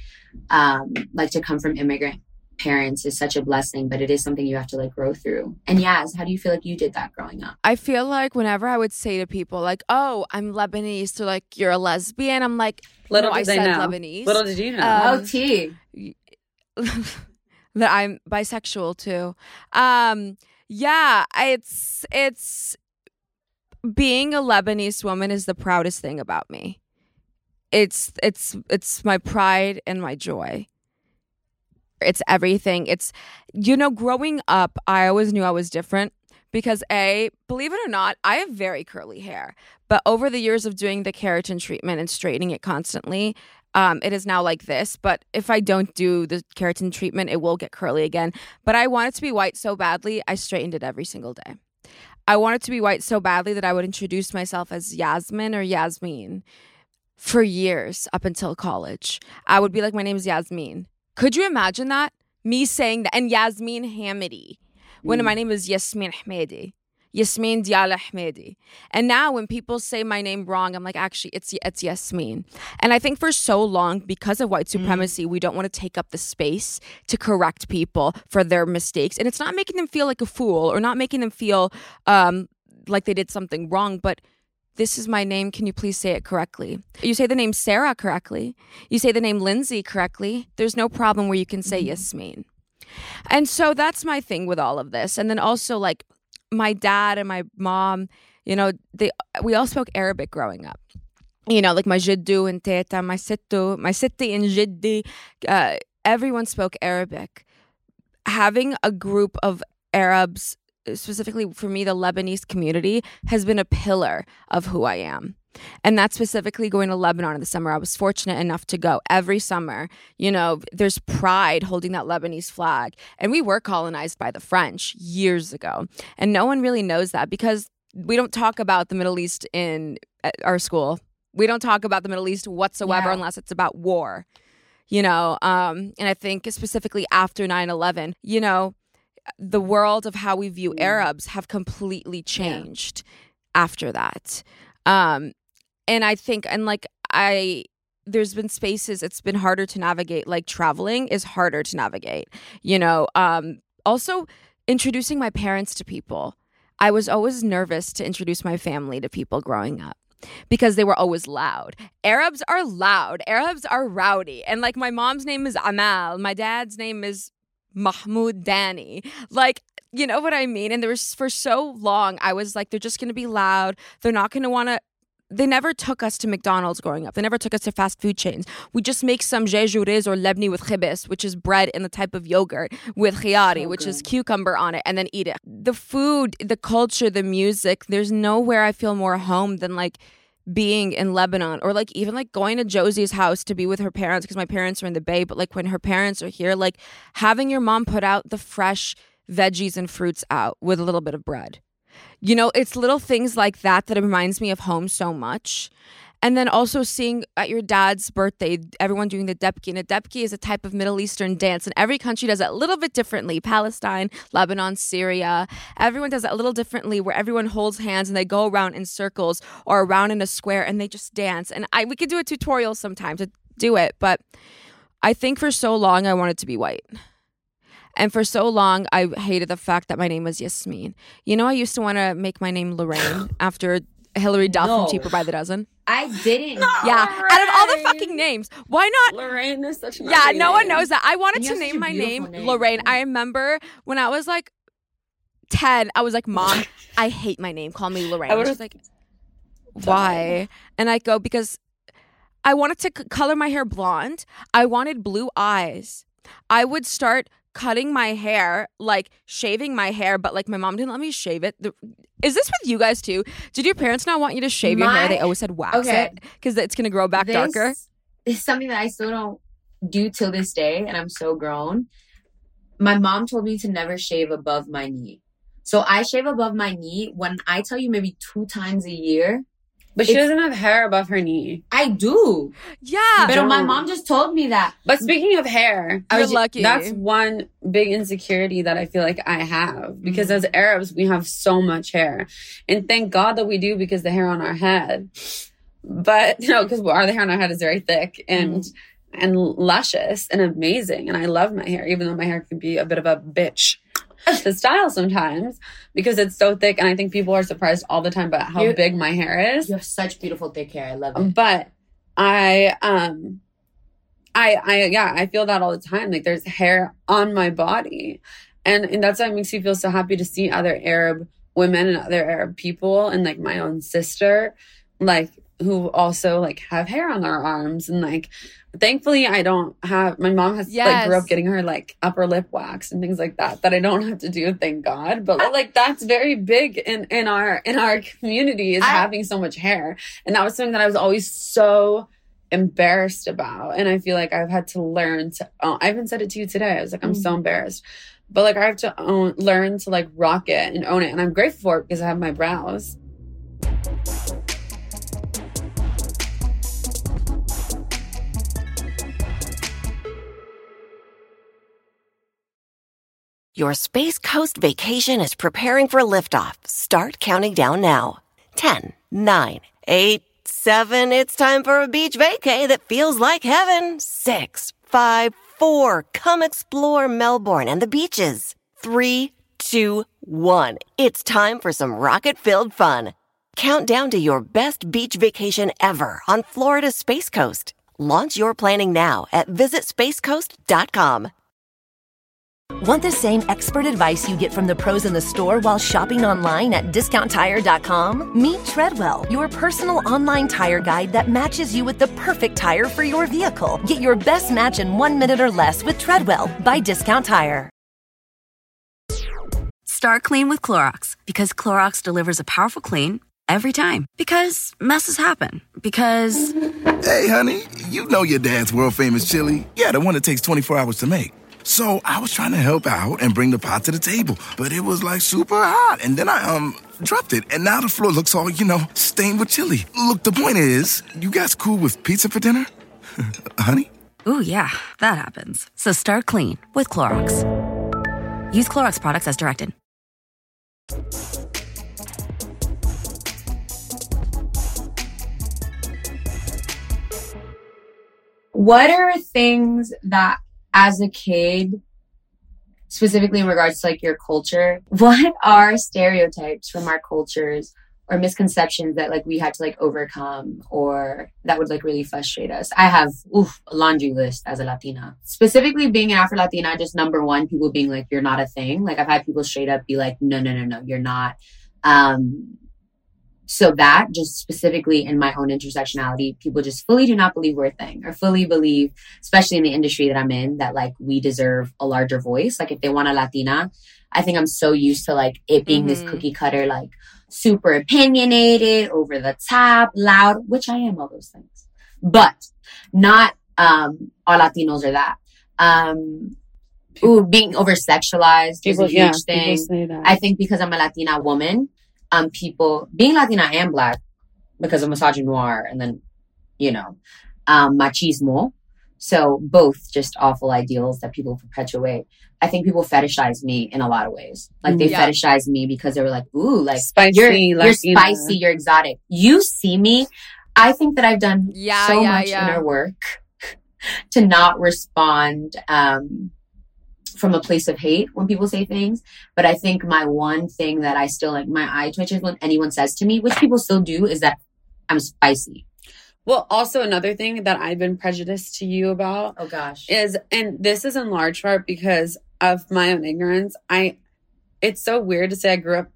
Speaker 2: Um, like to come from immigrant parents is such a blessing, but it is something you have to like grow through. And Yaz, how do you feel like you did that growing up?
Speaker 1: I feel like whenever I would say to people like, "Oh, I'm Lebanese," to like, "You're a lesbian," I'm like,
Speaker 3: Little
Speaker 1: no,
Speaker 3: did
Speaker 1: I
Speaker 3: they
Speaker 1: said
Speaker 3: know.
Speaker 1: Lebanese.
Speaker 3: Little did you know.
Speaker 1: Um,
Speaker 2: oh, T.
Speaker 1: that I'm bisexual too. Um, yeah, it's it's being a Lebanese woman is the proudest thing about me. It's it's it's my pride and my joy. It's everything. It's you know, growing up, I always knew I was different because a believe it or not, I have very curly hair. But over the years of doing the keratin treatment and straightening it constantly, um, it is now like this. But if I don't do the keratin treatment, it will get curly again. But I want it to be white so badly, I straightened it every single day. I wanted to be white so badly that I would introduce myself as Yasmin or Yasmin for years up until college. I would be like, my name is Yasmin. Could you imagine that? Me saying that, and Yasmin Hamidi, when
Speaker 2: Mm.
Speaker 1: my name is Yasmin Ahmedi. Yasmin Diala Ahmedi. And now when people say my name wrong, I'm like, actually, it's it's Yasmin. And I think for so long, because of white supremacy, we don't want to take up the space to correct people for their mistakes. And it's not making them feel like a fool or not making them feel um, like they did something wrong, but this is my name. Can you please say it correctly? You say the name Sarah correctly. You say the name Lindsay correctly. There's no problem where you can say Yasmin. And so that's my thing with all of this. And then also like my dad and my mom, you know, they we all spoke Arabic growing up. you know, like my jiddu and teta, my sittu, my sitti and jiddi, uh, everyone spoke Arabic. Having a group of Arabs, specifically for me, the Lebanese community, has been a pillar of who I am. And that's specifically going to Lebanon in the summer. I was fortunate enough to go every summer. You know, there's pride holding that Lebanese flag. And we were colonized by the French years ago. And no one really knows that because we don't talk about the Middle East in our school. We don't talk about the Middle East whatsoever
Speaker 2: Yeah.
Speaker 1: unless it's about war. You know, um, and I think specifically after 9 11, you know, the world of how we view Arabs have completely changed after that. Um, and I think, and like, I, there's been spaces it's been harder to navigate, like traveling is harder to navigate, you know. Um, also, introducing my parents to people. I was always nervous to introduce my family to people growing up because they were always loud. Arabs are loud. Arabs are rowdy. And like my mom's name is Amal, my dad's name is Mahmoud Dani. Like, you know what I mean? And there was for so long, I was like, they're just going to be loud. They're not going to want to. They never took us to McDonald's growing up. They never took us to fast food chains. We just make some jejuriz or lebni with khibis, which is bread in the type of yogurt with khiyari,
Speaker 2: So
Speaker 1: which is cucumber on it, and then eat it. The food, the culture, the music, there's nowhere I feel more home than like being in Lebanon or like even like going to Josie's house to be with her parents because my parents are in the Bay, but like when her parents are here, like having your mom put out the fresh veggies and fruits out with a little bit of bread. You know, it's little things like that that reminds me of home so much. And then also seeing at your dad's birthday, everyone doing the depki. And a depki is a type of Middle Eastern dance, and every country does it a little bit differently. Palestine, Lebanon, Syria, everyone does it a little differently, where everyone holds hands and they go around in circles or around in a square and they just dance. And I we could do a tutorial sometime to do it, but I think for so long I wanted to be white. And for so long, I hated the fact that my name was Yasmine. You know, I used to want to make my name Lorraine after Hilary Duff
Speaker 2: No.
Speaker 1: from Cheaper by the Dozen.
Speaker 2: I didn't.
Speaker 1: Yeah, out of all the fucking names, why not?
Speaker 3: Lorraine is such an
Speaker 1: Yeah,
Speaker 3: ugly
Speaker 1: no one knows that. I wanted
Speaker 2: you
Speaker 1: to name my name
Speaker 2: name.
Speaker 1: Lorraine. I remember when I was like 10, I was like, Mom, I hate my name. Call me Lorraine.
Speaker 3: I
Speaker 1: was like, Why? And I go, Because I wanted to c- color my hair blonde. I wanted blue eyes. I would start cutting my hair, like shaving my hair, but like my mom didn't let me shave it. The- Is this with you guys too? Did your parents not want you to shave your hair? They always said wax
Speaker 2: Okay.
Speaker 1: it because it's gonna grow back
Speaker 2: this
Speaker 1: darker.
Speaker 2: is something that I still don't do till this day, and I'm so grown. My mom told me to never shave above my knee. So I shave above my knee when I tell you maybe two times a year.
Speaker 3: But she
Speaker 2: It's-
Speaker 3: doesn't have hair above her knee.
Speaker 2: I do.
Speaker 1: Yeah.
Speaker 2: But my mom just told me that.
Speaker 3: But speaking of hair, I
Speaker 1: You're
Speaker 3: was-
Speaker 1: lucky.
Speaker 3: That's one big insecurity that I feel like I have because
Speaker 2: Mhm.
Speaker 3: as Arabs we have so much hair, and thank God that we do because the hair on our head. But you no, know, because our the hair on our head is very thick and and luscious and amazing, and I love my hair, even though my hair can be a bit of a bitch to style sometimes because it's so thick, and I think people are surprised all the time about how
Speaker 2: You-
Speaker 3: big my hair is
Speaker 2: You have such beautiful thick hair. I love it.
Speaker 3: but i um i i yeah i feel that all the time like there's hair on my body and and that's why it makes me feel so happy to see other arab women and other arab people and like my own sister like who also like have hair on their arms and like thankfully i don't have my mom has like grew up getting her like upper lip wax and things like that that i don't have to do thank god. But like that's very big in in our in our community is
Speaker 2: I-
Speaker 3: having so much hair. And that was something that i was always so embarrassed about. And i feel like i've had to learn to oh, i even said it to you today. I was like i'm so mm. embarrassed. But like i have to own learn to like rock it and own it. And i'm grateful for it because i have my brows
Speaker 4: Your Space Coast vacation is preparing for liftoff. Start counting down now. 10, 9, 8, 7. It's time for a beach vacay that feels like heaven. 6, 5, 4. Come explore Melbourne and the beaches. 3, 2, 1. It's time for some rocket filled fun. Count down to your best beach vacation ever on Florida's Space Coast. Launch your planning now at visitspacecoast.com.
Speaker 5: Want the same expert advice you get from the pros in the store while shopping online at discounttire.com? Meet Treadwell, your personal online tire guide that matches you with the perfect tire for your vehicle. Get your best match in one minute or less with Treadwell by Discount Tire.
Speaker 6: Start clean with Clorox because Clorox delivers a powerful clean every time. Because messes happen. Because.
Speaker 7: Hey, honey, you know your dad's world famous chili. Yeah, the one that takes 24 hours to make. So I was trying to help out and bring the pot to the table, but it was like super hot. And then I, um, dropped it. And now the floor looks all, you know, stained with chili. Look, the point is, you guys cool with pizza for dinner? honey?
Speaker 6: Ooh, yeah, that happens. So start clean with Clorox. Use Clorox products as directed.
Speaker 2: What are things that as a kid, specifically in regards to like your culture, what are stereotypes from our cultures or misconceptions that like we had to like overcome or that would like really frustrate us? I have oof, a laundry list as a Latina. Specifically being an Afro Latina, just number one, people being like, you're not a thing. Like I've had people straight up be like, no, no, no, no, you're not. Um, so that just specifically in my own intersectionality, people just fully do not believe we're a thing or fully believe, especially in the industry that I'm in, that like we deserve a larger voice. Like if they want a Latina, I think I'm so used to like it being mm-hmm. this cookie cutter, like super opinionated, over the top, loud, which I am all those things, but not, um, all Latinos are that. Um, Ooh, being over sexualized is a huge yeah, thing. I think because I'm a Latina woman, um, people being Latina and Black because of misogynoir and then, you know, um, machismo. So both just awful ideals that people perpetuate. I think people fetishize me in a lot of ways. Like they yeah. fetishize me because they were like, ooh, like spicy, you're, you're spicy, you're exotic. You see me. I think that I've done yeah, so yeah, much inner work to not respond um, from a place of hate when people say things. But I think my one thing that I still like, my eye twitches when anyone says to me, which people still do, is that I'm spicy.
Speaker 3: Well, also another thing that I've been prejudiced to you about.
Speaker 2: Oh gosh.
Speaker 3: Is, and this is in large part because of my own ignorance. I, it's so weird to say I grew up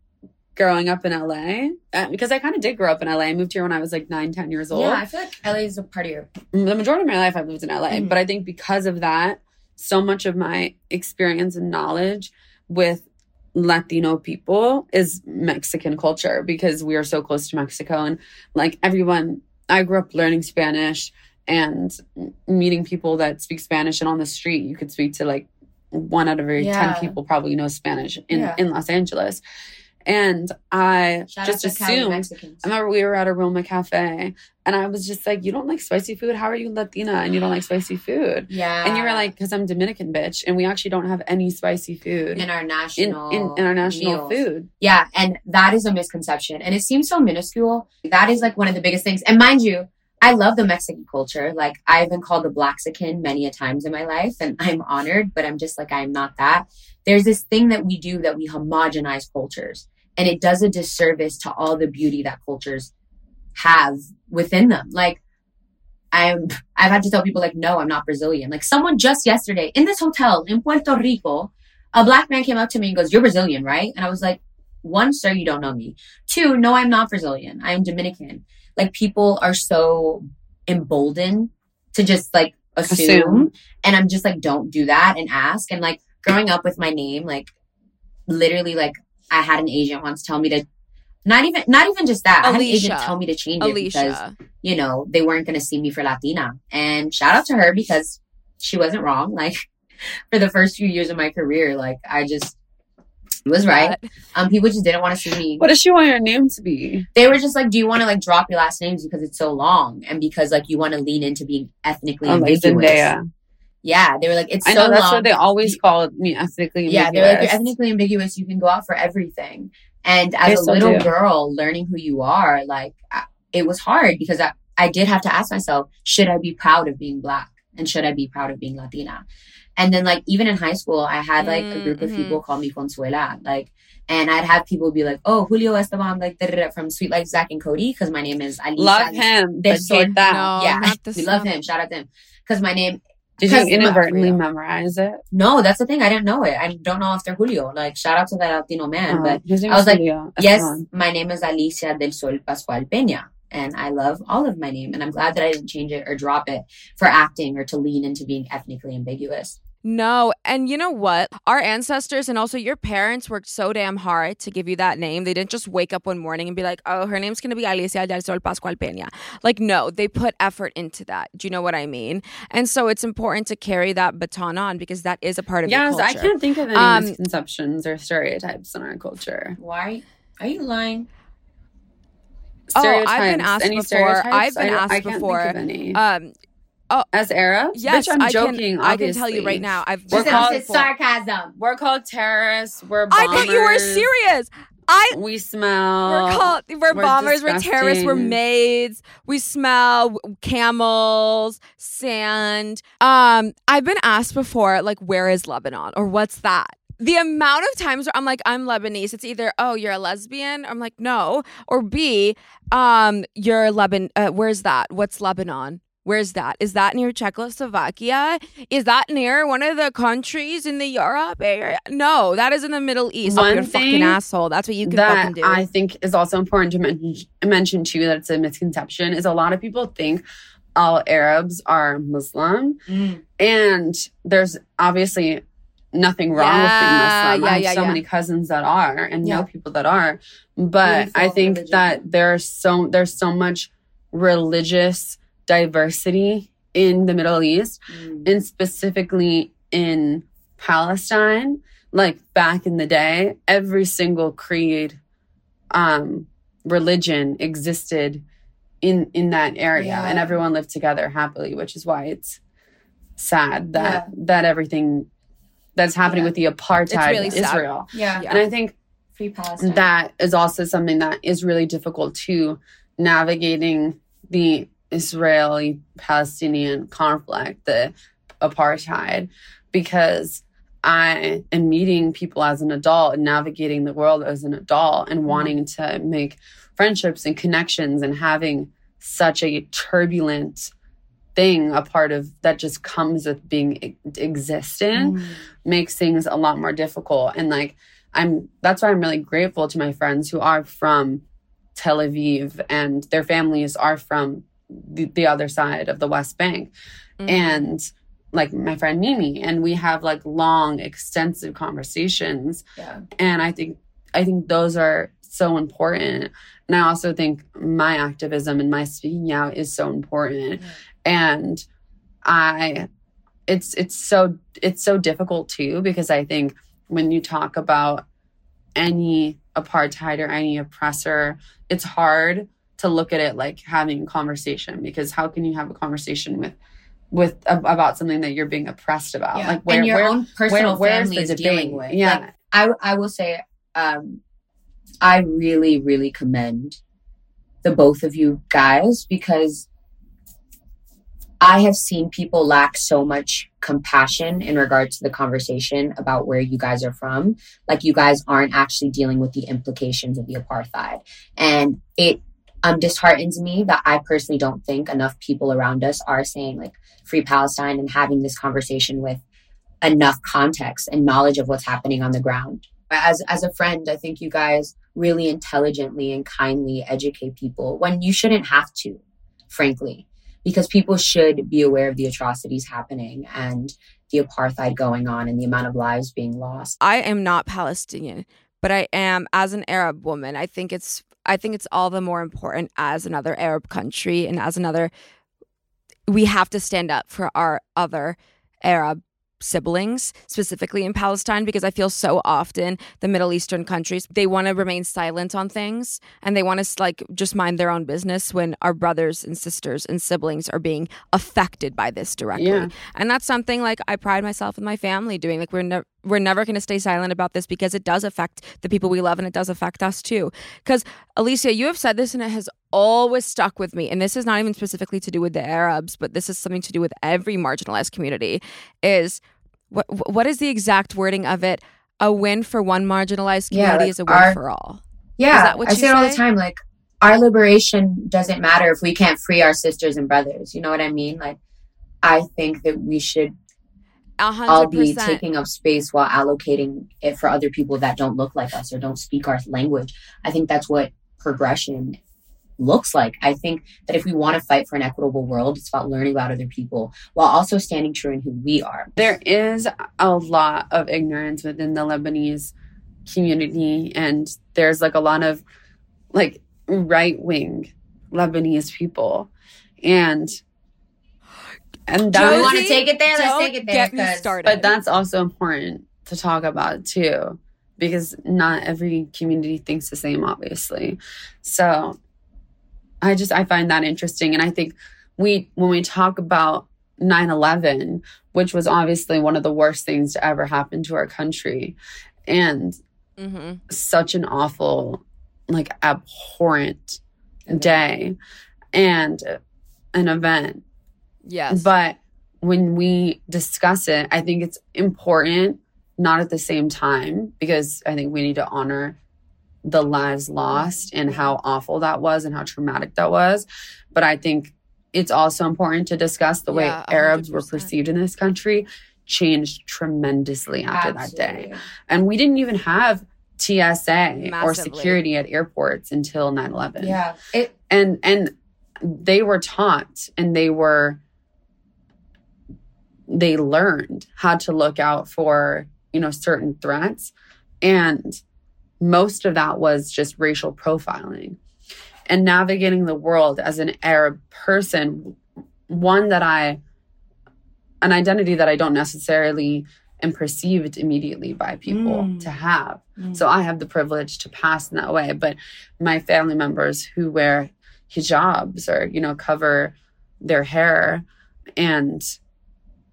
Speaker 3: growing up in LA uh, because I kind of did grow up in LA. I moved here when I was like nine, ten years old.
Speaker 2: Yeah, I feel like LA is a part of your.
Speaker 3: The majority of my life I've lived in LA, mm-hmm. but I think because of that, so much of my experience and knowledge with Latino people is Mexican culture because we are so close to Mexico. And like everyone, I grew up learning Spanish and meeting people that speak Spanish. And on the street, you could speak to like one out of every yeah. 10 people probably know Spanish in, yeah. in Los Angeles. And I Shout just assumed. I remember we were at a Roma cafe, and I was just like, "You don't like spicy food? How are you Latina and you don't like spicy food?"
Speaker 2: Yeah.
Speaker 3: And you were like, "Because I'm Dominican, bitch, and we actually don't have any spicy food
Speaker 2: in our national
Speaker 3: in, in, in our national meals. food."
Speaker 2: Yeah, and that is a misconception, and it seems so minuscule. That is like one of the biggest things. And mind you, I love the Mexican culture. Like I've been called the Blaxican many a times in my life, and I'm honored. But I'm just like I'm not that. There's this thing that we do that we homogenize cultures and it does a disservice to all the beauty that cultures have within them. Like I'm, I've had to tell people like, no, I'm not Brazilian. Like someone just yesterday in this hotel in Puerto Rico, a black man came up to me and goes, you're Brazilian, right? And I was like, one, sir, you don't know me. Two, no, I'm not Brazilian. I am Dominican. Like people are so emboldened to just like assume. assume. And I'm just like, don't do that and ask. And like growing up with my name, like literally like I had an agent once tell me to not even not even just that. Alycia. I had an agent tell me to change Alycia. it because you know they weren't going to see me for Latina. And shout out to her because she wasn't wrong. Like for the first few years of my career, like I just was right. Um, people just didn't want to see me.
Speaker 3: What does she want her name to be?
Speaker 2: They were just like, "Do you want to like drop your last names because it's so long and because like you want to lean into being ethnically oh, ambiguous?" Like yeah, they were like, it's I so know
Speaker 3: that's
Speaker 2: long.
Speaker 3: what they always called me ethnically
Speaker 2: ambiguous. Yeah, they're like, you're ethnically ambiguous. You can go out for everything. And as a little do. girl, learning who you are, like, it was hard because I, I did have to ask myself, should I be proud of being black? And should I be proud of being Latina? And then, like, even in high school, I had like mm-hmm. a group of mm-hmm. people call me Consuela. Like, and I'd have people be like, "Oh, Julio Esteban, like from Suite Life Zack and Cody," because my name is
Speaker 3: Alycia. Love him. They're so
Speaker 2: that. No, yeah, we love him. Shout out to him because my name
Speaker 3: Did you inadvertently memorize it?
Speaker 2: No, that's the thing. I didn't know it. I don't know if they're Julio. Like, shout out to that Latino man.
Speaker 3: Oh,
Speaker 2: but I was like,
Speaker 3: Julio
Speaker 2: yes, my name is Alycia del Sol Pascual Peña. And I love all of my name. And I'm glad that I didn't change it or drop it for acting or to lean into being ethnically ambiguous.
Speaker 1: No, and you know what? Our ancestors and also your parents worked so damn hard to give you that name. They didn't just wake up one morning and be like, "Oh, her name's gonna be Alycia del Sol Pascual Peña." Like, no, they put effort into that. Do you know what I mean? And so it's important to carry that baton on because that is a part of
Speaker 3: Yes,
Speaker 1: your
Speaker 3: I can't think of any
Speaker 1: Um,
Speaker 3: misconceptions or stereotypes in our culture.
Speaker 2: Why? Are you lying?
Speaker 1: Oh, I've been asked
Speaker 3: any
Speaker 1: before. I've been
Speaker 3: I,
Speaker 1: asked
Speaker 3: I can't
Speaker 1: before.
Speaker 3: Think
Speaker 1: Um,
Speaker 3: As Arabs?
Speaker 1: yes,
Speaker 3: Bitch, I'm
Speaker 1: I
Speaker 3: joking.
Speaker 1: Can, I can tell you right now. I've
Speaker 3: We're called-
Speaker 2: it's sarcasm.
Speaker 3: We're called terrorists. We're bombers.
Speaker 1: I thought you were serious. I
Speaker 3: We smell.
Speaker 1: We're called we're,
Speaker 3: we're
Speaker 1: bombers, we're terrorists, we're maids. We smell camels, sand. Um, I've been asked before, like, where is Lebanon or what's that? The amount of times where I'm like, I'm Lebanese, it's either, oh, you're a lesbian. I'm like, no. Or B, um, you're Lebanon. Uh, where's that? What's Lebanon? Where's that? Is that near Czechoslovakia? Is that near one of the countries in the Europe area? No, that is in the Middle East.
Speaker 3: One
Speaker 1: you're a fucking asshole. That's what you can
Speaker 3: that
Speaker 1: fucking do.
Speaker 3: I think is also important to men- mention too that it's a misconception is a lot of people think all Arabs are Muslim,
Speaker 2: Mm.
Speaker 3: and there's obviously nothing wrong
Speaker 1: Yeah,
Speaker 3: with being Muslim.
Speaker 1: yeah,
Speaker 3: I have
Speaker 1: yeah,
Speaker 3: so many cousins that are, and know people that are. But I think
Speaker 2: religion.
Speaker 3: that there's so there's so much religious diversity in the Middle East
Speaker 2: Mm.
Speaker 3: and specifically in Palestine, like back in the day, every single creed, um, religion existed in in that area,
Speaker 2: Yeah.
Speaker 3: and everyone lived together happily, which is why it's sad that
Speaker 2: Yeah.
Speaker 3: that everything that's happening
Speaker 2: Yeah.
Speaker 3: with the apartheid
Speaker 1: really.
Speaker 3: Israel.
Speaker 2: Yeah.
Speaker 3: And I think
Speaker 2: Free Palestine.
Speaker 3: that is also something that is really difficult to navigating the Israeli Palestinian conflict, the apartheid, because I am meeting people as an adult and navigating the world as an adult and wanting to make friendships and connections and having such a turbulent thing a part of that just comes with being existing
Speaker 2: Mm.
Speaker 3: makes things a lot more difficult and like i'm that's why i'm really grateful to my friends who are from tel aviv and their families are from the, the other side of the west bank
Speaker 1: Mhm.
Speaker 3: and like my friend mimi and we have like long extensive conversations
Speaker 2: Yeah.
Speaker 3: and i think i think those are so important and i also think my activism and my speaking out is so important
Speaker 2: Yeah.
Speaker 3: and i it's it's so it's so difficult too because i think when you talk about any apartheid or any oppressor it's hard to look at it like having a conversation because how can you have a conversation with with about something that you're being oppressed about
Speaker 2: Yeah.
Speaker 3: like where
Speaker 2: and your
Speaker 3: where,
Speaker 2: own personal
Speaker 3: where-
Speaker 2: family is dealing with.
Speaker 3: yeah
Speaker 2: Like, I I will say, um, I really really commend the both of you guys because I have seen people lack so much compassion in regards to the conversation about where you guys are from. Like you guys aren't actually dealing with the implications of the apartheid, and it um disheartens me that I personally don't think enough people around us are saying like free Palestine and having this conversation with enough context and knowledge of what's happening on the ground. As as a friend, I think you guys really intelligently and kindly educate people when you shouldn't have to, frankly, because people should be aware of the atrocities happening and the apartheid going on and the amount of lives being lost.
Speaker 1: I am not Palestinian, but I am as an Arab woman. I think it's I think it's all the more important as another Arab country and as another we have to stand up for our other Arab siblings specifically in Palestine because I feel so often the Middle Eastern countries they want to remain silent on things and they want to like just mind their own business when our brothers and sisters and siblings are being affected by this directly.
Speaker 3: Yeah.
Speaker 1: And that's something like I pride myself and my family doing. Like we're never we're never going to stay silent about this because it does affect the people we love and it does affect us too. Because Alycia, you have said this and it has always stuck with me. And this is not even specifically to do with the Arabs, but this is something to do with every marginalized community. Is what what is the exact wording of it? A win for one marginalized
Speaker 2: Yeah,
Speaker 1: community
Speaker 2: like
Speaker 1: is a win
Speaker 2: our-
Speaker 1: for all.
Speaker 2: Yeah,
Speaker 1: Is that what
Speaker 2: I
Speaker 1: you
Speaker 2: say it all the time. Like our liberation doesn't matter if we can't free our sisters and brothers. You know what I mean? Like I think that we should
Speaker 1: A
Speaker 2: all
Speaker 1: hundred
Speaker 2: be taking up space while allocating it for other people that don't look like us or don't speak our language. I think that's what progression looks like. I think that if we want to fight for an equitable world, it's about learning about other people while also standing true in who we are.
Speaker 3: There is a lot of ignorance within the Lebanese community, and there's like a lot of like right wing Lebanese people, and and that
Speaker 2: You want to take it there? Let's take it there.
Speaker 1: Get me started.
Speaker 3: but that's also important to talk about too, because not every community thinks the same, obviously. So I just I find that interesting, and I think we when we talk about 9-11 which was obviously one of the worst things to ever happen to our country and
Speaker 1: hmm
Speaker 3: such an awful like abhorrent day and an event.
Speaker 1: Yes.
Speaker 3: but when we discuss it i think it's important not at the same time because i think we need to honor the lives lost and how awful that was and how traumatic that was. But i think it's also important to discuss the way
Speaker 1: Yeah,
Speaker 3: arabs were perceived in this country changed tremendously after that day. And we didn't even have TSA or security at airports until 9/11.
Speaker 2: Yeah. It
Speaker 3: And and they were taught and they were they learned how to look out for, you know, certain threats. And most of that was just racial profiling. And navigating the world as an Arab person, one that I an identity that I don't necessarily am perceived immediately by people
Speaker 2: Mm.
Speaker 3: to have.
Speaker 2: Mm.
Speaker 3: So I have the privilege to pass in that way. But my family members who wear hijabs or, you know, cover their hair and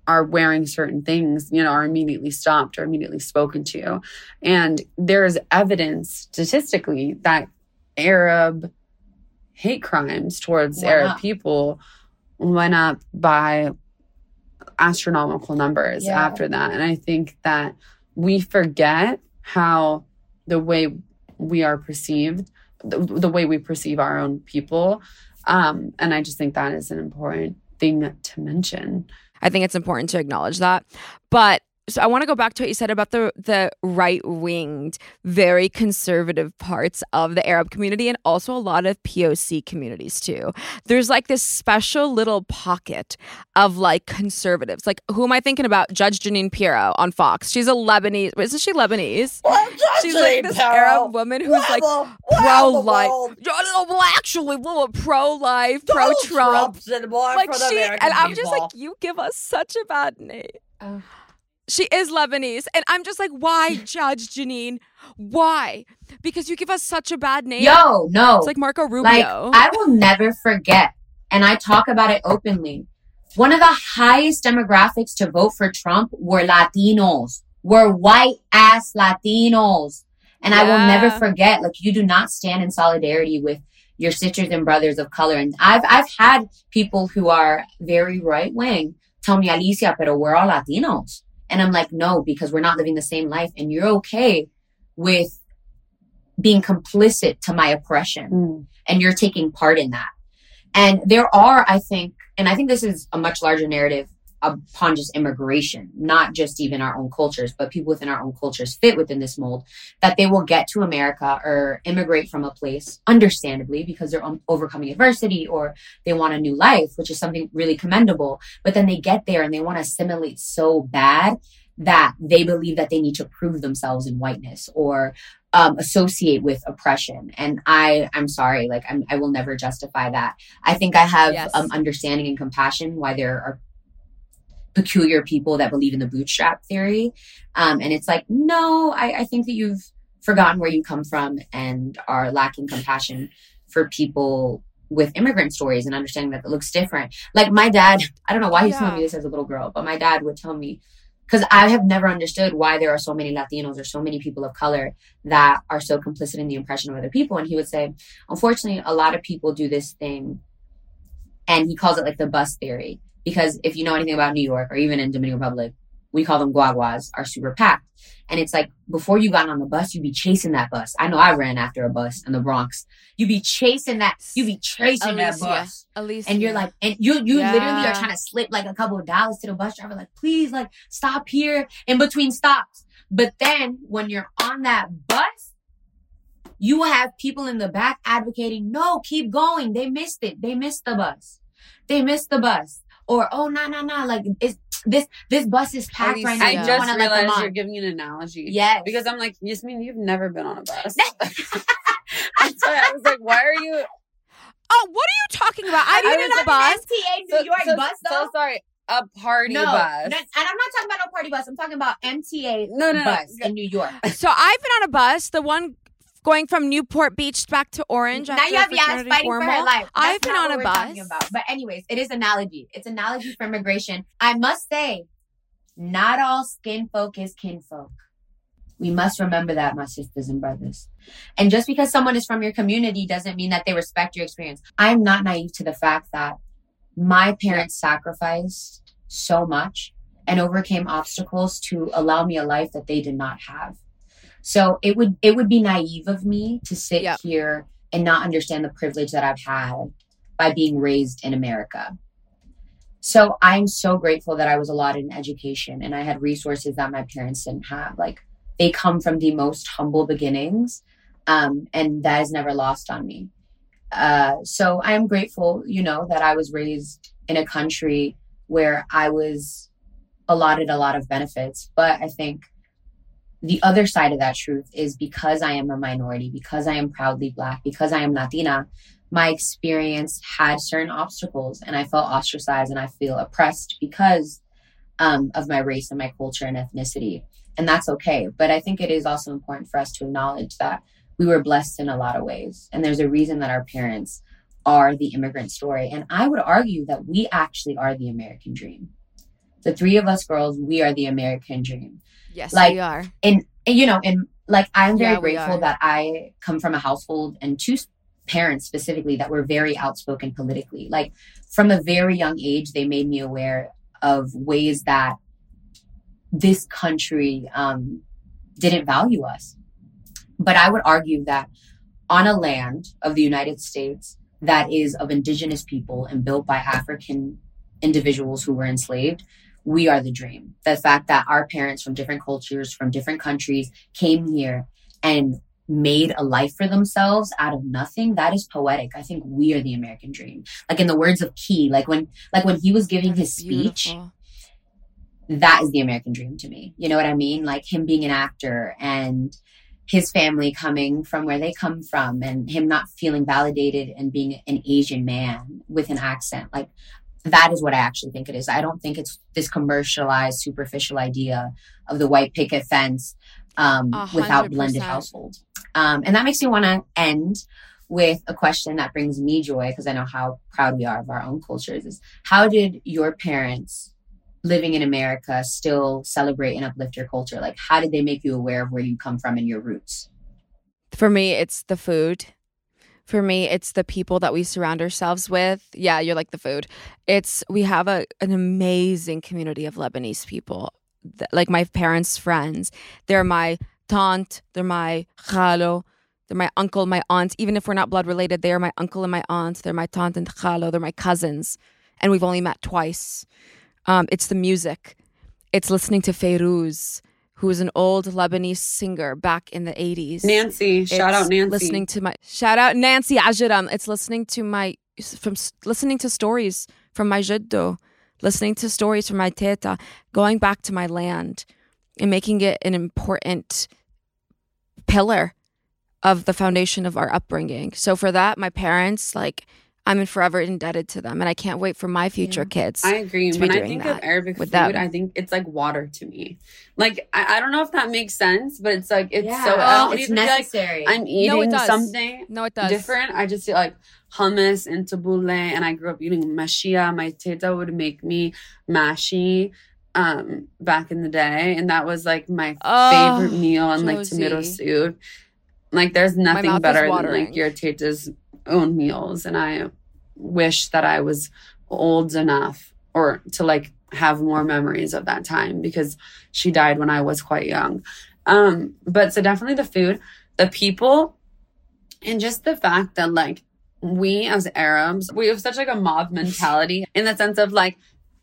Speaker 3: are wearing certain things, you know, are immediately stopped or immediately spoken to. And there is evidence statistically that Arab hate crimes towards Arab people went up by astronomical numbers
Speaker 2: Yeah.
Speaker 3: after that. And I think that we forget how the way we are perceived, the, the way we perceive our own people. Um, and I just think that is an important thing to mention.
Speaker 1: I think it's important to acknowledge that. But so I want to go back to what you said about the the right winged, very conservative parts of the Arab community and also a lot of POC communities too. There's like this special little pocket of like conservatives. Like who am I thinking about? Judge Jeanine Pirro on Fox. She's a Lebanese. Isn't she Lebanese? She's like this Arab woman who's like pro life. Well, actually, well, pro life, pro Trump. Like she, and I'm just like, you give us such a bad name.
Speaker 2: Oh.
Speaker 1: She is Lebanese, and I'm just like, why, Judge Jeanine? Why? Because you give us such a bad name.
Speaker 2: yo, no.
Speaker 1: It's like Marco Rubio.
Speaker 2: Like I will never forget, and I talk about it openly. One of the highest demographics to vote for Trump were Latinos, were white ass Latinos. And I will never forget, like you do not stand in solidarity with your sisters and brothers of color. And I've I've had people who are very right wing tell me, Alycia, pero we're all Latinos. And I'm like, no, because we're not living the same life. And you're okay with being complicit to my oppression hmm. and you're taking part in that. And there are, I think, and I think this is a much larger narrative upon just immigration, not just even our own cultures, but people within our own cultures fit within this mold, that they will get to America or immigrate from a place, understandably, because they're um, overcoming adversity or they want a new life, which is something really commendable. But then they get there and they want to assimilate so bad that they believe that they need to prove themselves in whiteness or um, associate with oppression. And I, I'm sorry, like I'm, I will never justify that. I think I have
Speaker 1: Yes.
Speaker 2: um, understanding and compassion why there are peculiar people that believe in the bootstrap theory. Um, and it's like, no, I, I think that you've forgotten where you come from and are lacking compassion for people with immigrant stories and understanding that it looks different. Like my dad, I don't know why he's telling me this as a little girl, but my dad would tell me, because I have never understood why there are so many Latinos or so many people of color that are so complicit in the oppression of other people. And he would say, unfortunately, a lot of people do this thing, and he calls it like the bus theory. Because if you know anything about New York or even in Dominican Republic, we call them guaguas, are super packed. And it's like before you got on the bus, you'd be chasing that bus. I know I ran after a bus in the Bronx. You'd be chasing that, you'd be chasing that
Speaker 1: Alycia.
Speaker 2: bus.
Speaker 1: Alycia.
Speaker 2: And you're like, and you you literally are trying to slip like a couple of dollars to the bus driver, like, please, like, stop here in between stops. But then when you're on that bus, you will have people in the back advocating, no, keep going. They missed it. They missed the bus. They missed the bus. Or, oh, no, no, no. Like, it's this, this bus is packed right now.
Speaker 3: I just
Speaker 2: wanna let
Speaker 3: realized you're giving an analogy.
Speaker 2: Yes.
Speaker 3: Because I'm like, Yasmine, you've never been on a bus. That's why I was like, why are you?
Speaker 1: oh, what are you talking about? I've been
Speaker 2: you
Speaker 1: in a bus.
Speaker 2: MTA New York
Speaker 3: so,
Speaker 2: bus
Speaker 3: so sorry. A party
Speaker 2: no,
Speaker 3: bus.
Speaker 2: no, and I'm not talking about no party bus. I'm talking about MTA
Speaker 3: No, no, no.
Speaker 2: bus in New York.
Speaker 1: So I've been on a bus, the one going from Newport Beach back to Orange.
Speaker 2: now you have
Speaker 1: fraternity
Speaker 2: fighting for her life. That's
Speaker 1: I've been on a bus.
Speaker 2: about. But anyways, it is analogy. It's analogy for immigration. I must say, not all skin folk is kinfolk. We must remember that, my sisters and brothers. And just because someone is from your community doesn't mean that they respect your experience. I'm not naive to the fact that my parents sacrificed so much and overcame obstacles to allow me a life that they did not have. So it would it would be naive of me to sit
Speaker 1: Yep.
Speaker 2: here and not understand the privilege that I've had by being raised in America. So I'm so grateful that I was allotted an education and I had resources that my parents didn't have. Like they come from the most humble beginnings, um, and that is never lost on me. Uh, so I am grateful, you know, that I was raised in a country where I was allotted a lot of benefits. But I think the other side of that truth is because I am a minority, because I am proudly Black, because I am Latina, my experience had certain obstacles and I felt ostracized and I feel oppressed because um, of my race and my culture and ethnicity. And that's okay. But I think it is also important for us to acknowledge that we were blessed in a lot of ways. And there's a reason that our parents are the immigrant story. And I would argue that we actually are the American dream. The three of us girls, we are the American dream.
Speaker 1: Yes,
Speaker 2: Like-
Speaker 1: we are.
Speaker 2: and you know and like i'm very
Speaker 1: Yeah,
Speaker 2: grateful that i come from a household and two parents specifically that were very outspoken politically. Like from a very young age they made me aware of ways that this country um, didn't value us. But i would argue that on a land of the united states that is of indigenous people and built by african individuals who were enslaved we are the dream. The fact that our parents from different cultures, from different countries came here and made a life for themselves out of nothing, that is poetic. I think we are the American dream. Like in the words of Ke, like when like when he was giving his speech,
Speaker 1: beautiful.
Speaker 2: that is the American dream to me. You know what I mean? Like him being an actor and his family coming from where they come from and him not feeling validated and being an Asian man with an accent. Like that is what I actually think it is. I don't think it's this commercialized, superficial idea of the white picket fence um, without blended household. Um, and that makes me want to end with a question that brings me joy because I know how proud we are of our own cultures. Is how did your parents living in America still celebrate and uplift your culture? Like, how did they make you aware of where you come from and your roots?
Speaker 1: For me, it's the food. For me, it's the people that we surround ourselves with. Yeah, you're like the food. It's we have a an amazing community of Lebanese people. Like my parents' friends. They're my tante, they're my khalo, they're my uncle, my aunt. Even if we're not blood related, they are my uncle and my aunt. They're my tante and khalo, they're my cousins. And we've only met twice. Um, it's the music. It's listening to Fairuz, who is an old Lebanese singer back in the 80s.
Speaker 3: Nancy, shout out Nancy.
Speaker 1: Listening to my shout out Nancy Ajram. It's listening to my from listening to stories from my jiddo, listening to stories from my teta, going back to my land, and making it an important pillar of the foundation of our upbringing. So for that, my parents like. I'm forever indebted to them, and I can't wait for my future kids.
Speaker 3: I agree.
Speaker 1: to be
Speaker 3: When I think of Arabic food,
Speaker 1: them.
Speaker 3: I think it's like water to me. Like I, I don't know if that makes sense, but it's like it's so.
Speaker 2: Oh, it's
Speaker 3: even feel like
Speaker 2: necessary.
Speaker 3: I'm eating
Speaker 1: No,
Speaker 3: something
Speaker 1: no, it does.
Speaker 3: different. I just feel like hummus and tabbouleh, and I grew up eating mashia. My teta would make me mashi um back in the day, and that was like my
Speaker 1: Oh,
Speaker 3: favorite meal and like tomato soup. Like there's nothing better than like your teta's own meals, and I wish that I was old enough or to like have more memories of that time because she died when I was quite young. Um, but so definitely the food, the people, and just the fact that like we as Arabs, we have such like a mob mentality in the sense of like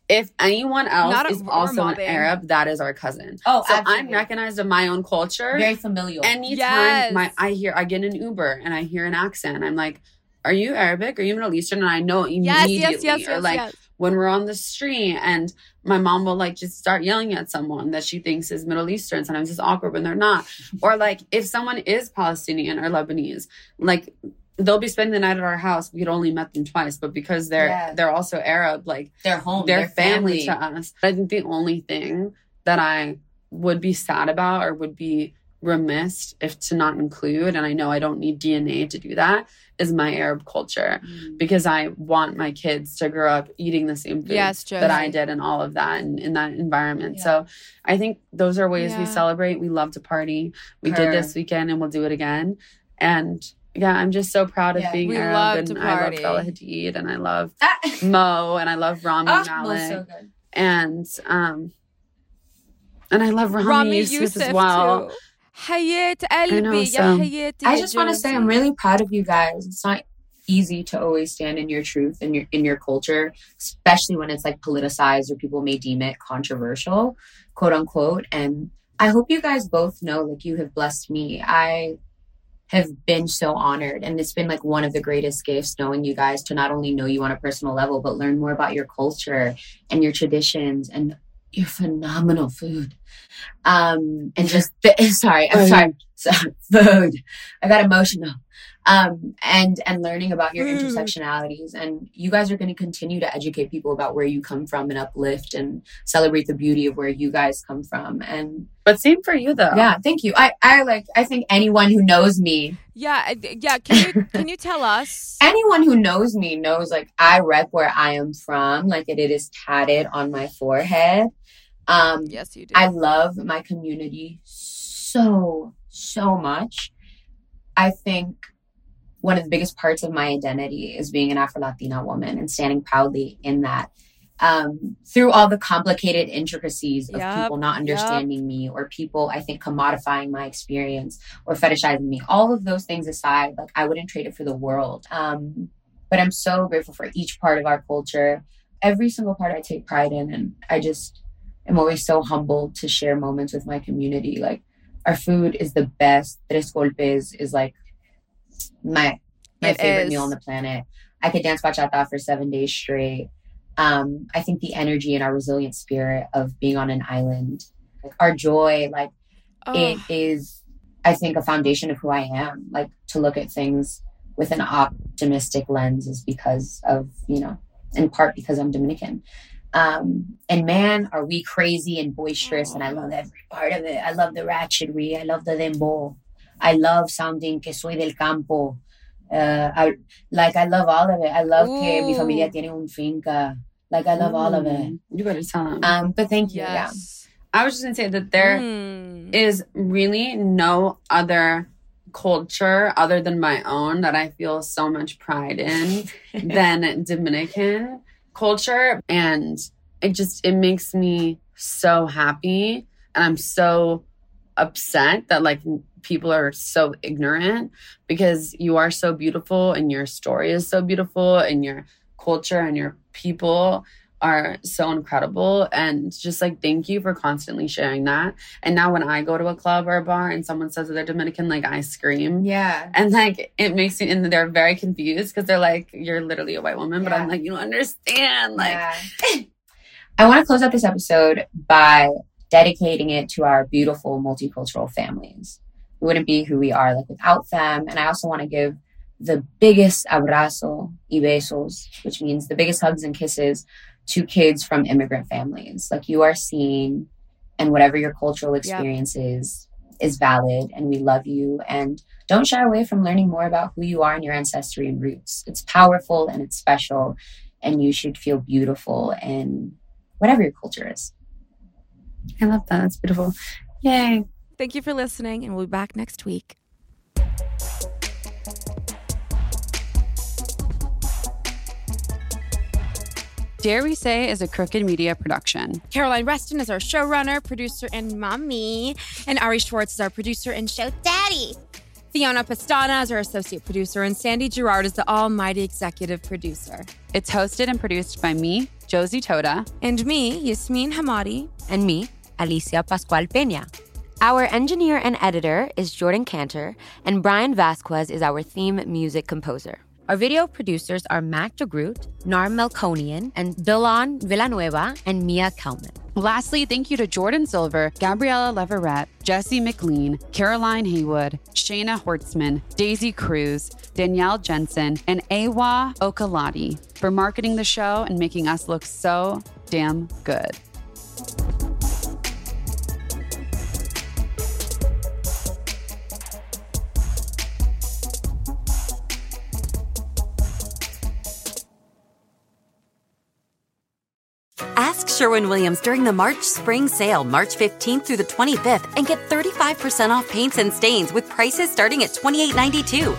Speaker 3: if anyone else
Speaker 1: Not
Speaker 3: is also an. Arab, that is our cousin.
Speaker 2: Oh,
Speaker 3: so I'm recognized in my own culture.
Speaker 2: Very familial.
Speaker 3: Anytime
Speaker 1: Yes.
Speaker 3: my I hear I get an Uber and I hear an accent, I'm like, "Are you Arabic? Are you Middle Eastern?" And I know
Speaker 1: Yes,
Speaker 3: immediately.
Speaker 1: yes, yes,
Speaker 3: or like
Speaker 1: yes.
Speaker 3: when we're on the street and my mom will like just start yelling at someone that she thinks is Middle Eastern. Sometimes it's awkward when they're not. or like if someone is Palestinian or Lebanese, like they'll be spending the night at our house. We'd only met them twice, but because they're
Speaker 2: Yeah.
Speaker 3: they're also Arab, like
Speaker 2: their home,
Speaker 3: their family.
Speaker 2: family.
Speaker 3: to us. I think the only thing that I would be sad about or would be remiss if to not include, and I know I don't need DNA to do that, is my Arab culture
Speaker 2: Mm.
Speaker 3: because I want my kids to grow up eating the same food
Speaker 1: Yes,
Speaker 3: that I did and all of that and in that environment.
Speaker 2: Yeah.
Speaker 3: So I think those are ways we celebrate. We love to party. We
Speaker 2: Purr.
Speaker 3: did this weekend and we'll do it again. And yeah, I'm just so proud of
Speaker 2: Yeah.
Speaker 3: being Arab
Speaker 1: love
Speaker 3: and I love. Bella Hadid and I love
Speaker 2: Ah.
Speaker 3: Mo and I love Rami
Speaker 2: Oh,
Speaker 3: Malek
Speaker 2: so
Speaker 3: and um and I love Rami,
Speaker 1: Rami
Speaker 3: Yusuf,
Speaker 1: Youssef
Speaker 3: as well.
Speaker 1: too. حياة
Speaker 3: know,
Speaker 1: قلبي
Speaker 3: so-
Speaker 1: يا حياتي
Speaker 2: I
Speaker 1: يا
Speaker 2: just want to say
Speaker 1: Josie.
Speaker 2: I'm really proud of you guys. It's not easy to always stand in your truth and your in your culture, especially when it's like politicized or people may deem it controversial, quote unquote. And I hope you guys both know like you have blessed me. I have been so honored and it's been like one of the greatest gifts knowing you guys to not only know you on a personal level but learn more about your culture and your traditions and your phenomenal food. Um and just sorry i'm sorry so, food i got emotional um and and learning about your
Speaker 1: Food.
Speaker 2: intersectionalities and you guys are going to continue to educate people about where you come from and uplift and celebrate the beauty of where you guys come from and
Speaker 3: But same for you though.
Speaker 2: yeah thank you i i like i think anyone who knows me
Speaker 1: Yeah, yeah. Can you can you tell us?
Speaker 2: anyone who knows me knows like I rep where I am from, like it, it is tatted on my forehead. Um,
Speaker 1: yes, you do.
Speaker 2: I love my community so, so much. I think one of the biggest parts of my identity is being an Afro Latina woman and standing proudly in that. Um, through all the complicated intricacies of
Speaker 1: Yup,
Speaker 2: people not understanding me or people, I think, commodifying my experience or fetishizing me, all of those things aside, like I wouldn't trade it for the world. Um, but I'm so grateful for each part of our culture. Every single part I take pride in. And I just am always so humbled to share moments with my community. Like our food is the best. Tres golpes is like my my
Speaker 1: It
Speaker 2: favorite
Speaker 1: is.
Speaker 2: meal on the planet. I could dance bachata for seven days straight. Um, I think the energy and our resilient spirit of being on an island, like our joy, like it
Speaker 1: Oh,
Speaker 2: is i think a foundation of who i am like to look at things with an optimistic lens is because of you know in part because i'm dominican um and man are we crazy and boisterous and i love every part of it. I love the ratchetry. I love the dembow. I love sounding que soy del campo. Uh I, like i love all of it. I love que mi
Speaker 1: Ooh.
Speaker 2: familia tiene un finca. Like i love all of it.
Speaker 3: Mm, You better tell him.
Speaker 2: um but thank you yeah.
Speaker 1: Yes.
Speaker 3: I was just gonna say that there is
Speaker 1: Mm.
Speaker 3: really no other culture other than my own that I feel so much pride in than Dominican culture. And it just it makes me so happy. And I'm so upset that like people are so ignorant because you are so beautiful and your story is so beautiful and your culture and your people are so incredible and just like thank you for constantly sharing that and now when i go to a club or a bar and someone says that they're dominican like i scream
Speaker 2: yeah
Speaker 3: and like it makes me and they're very confused because they're like you're literally a white woman but i'm like you don't understand like
Speaker 2: Yeah. I want to close out this episode by dedicating it to our beautiful multicultural families. We wouldn't be who we are like without them. And I also want to give the biggest abrazo y besos, which means the biggest hugs and kisses to kids from immigrant families. Like you are seen and whatever your cultural experience is is valid and we love you and don't shy away from learning more about who you are and your ancestry and roots. It's powerful and it's special and you should feel beautiful in whatever your culture is.
Speaker 3: i love that that's beautiful yay
Speaker 1: Thank you for listening, and we'll be back next week.
Speaker 3: Dare We Say is a Crooked Media production.
Speaker 1: Caroline Reston is our showrunner, producer, and mommy. And Ari Schwartz is our producer and show daddy. Fiona Pastana is our associate producer, and Sandy Girard is the almighty executive producer.
Speaker 3: It's hosted and produced by me, Josie Totah.
Speaker 1: And me, Yasmine Hamadi.
Speaker 2: And me, Alycia Pascual Peña. Our engineer and editor is Jordan Cantor, and Brian Vasquez is our theme music composer. Our video producers are Mac DeGroot, Nar Melkonian, and Dylan Villanueva and Mia Kelman.
Speaker 3: Lastly, thank you to Jordan Silver, Gabriella Leverett, Jesse McLean, Caroline Haywood, Shayna Hortzman, Daisy Cruz, Danielle Jensen, and Awa Okalati for marketing the show and making us look so damn good.
Speaker 6: Ask Sherwin Williams during the March Spring Sale, March 15th through the 25th, and get 35% off paints and stains with prices starting at $28.92.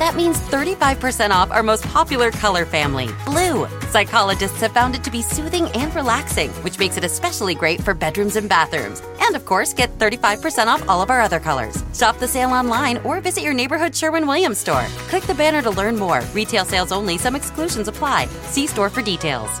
Speaker 6: That means 35% off our most popular color family, blue. Psychologists have found it to be soothing and relaxing, which makes it especially great for bedrooms and bathrooms. And of course, get 35% off all of our other colors. Shop the sale online or visit your neighborhood Sherwin Williams store. Click the banner to learn more. Retail sales only, some exclusions apply. See store for details.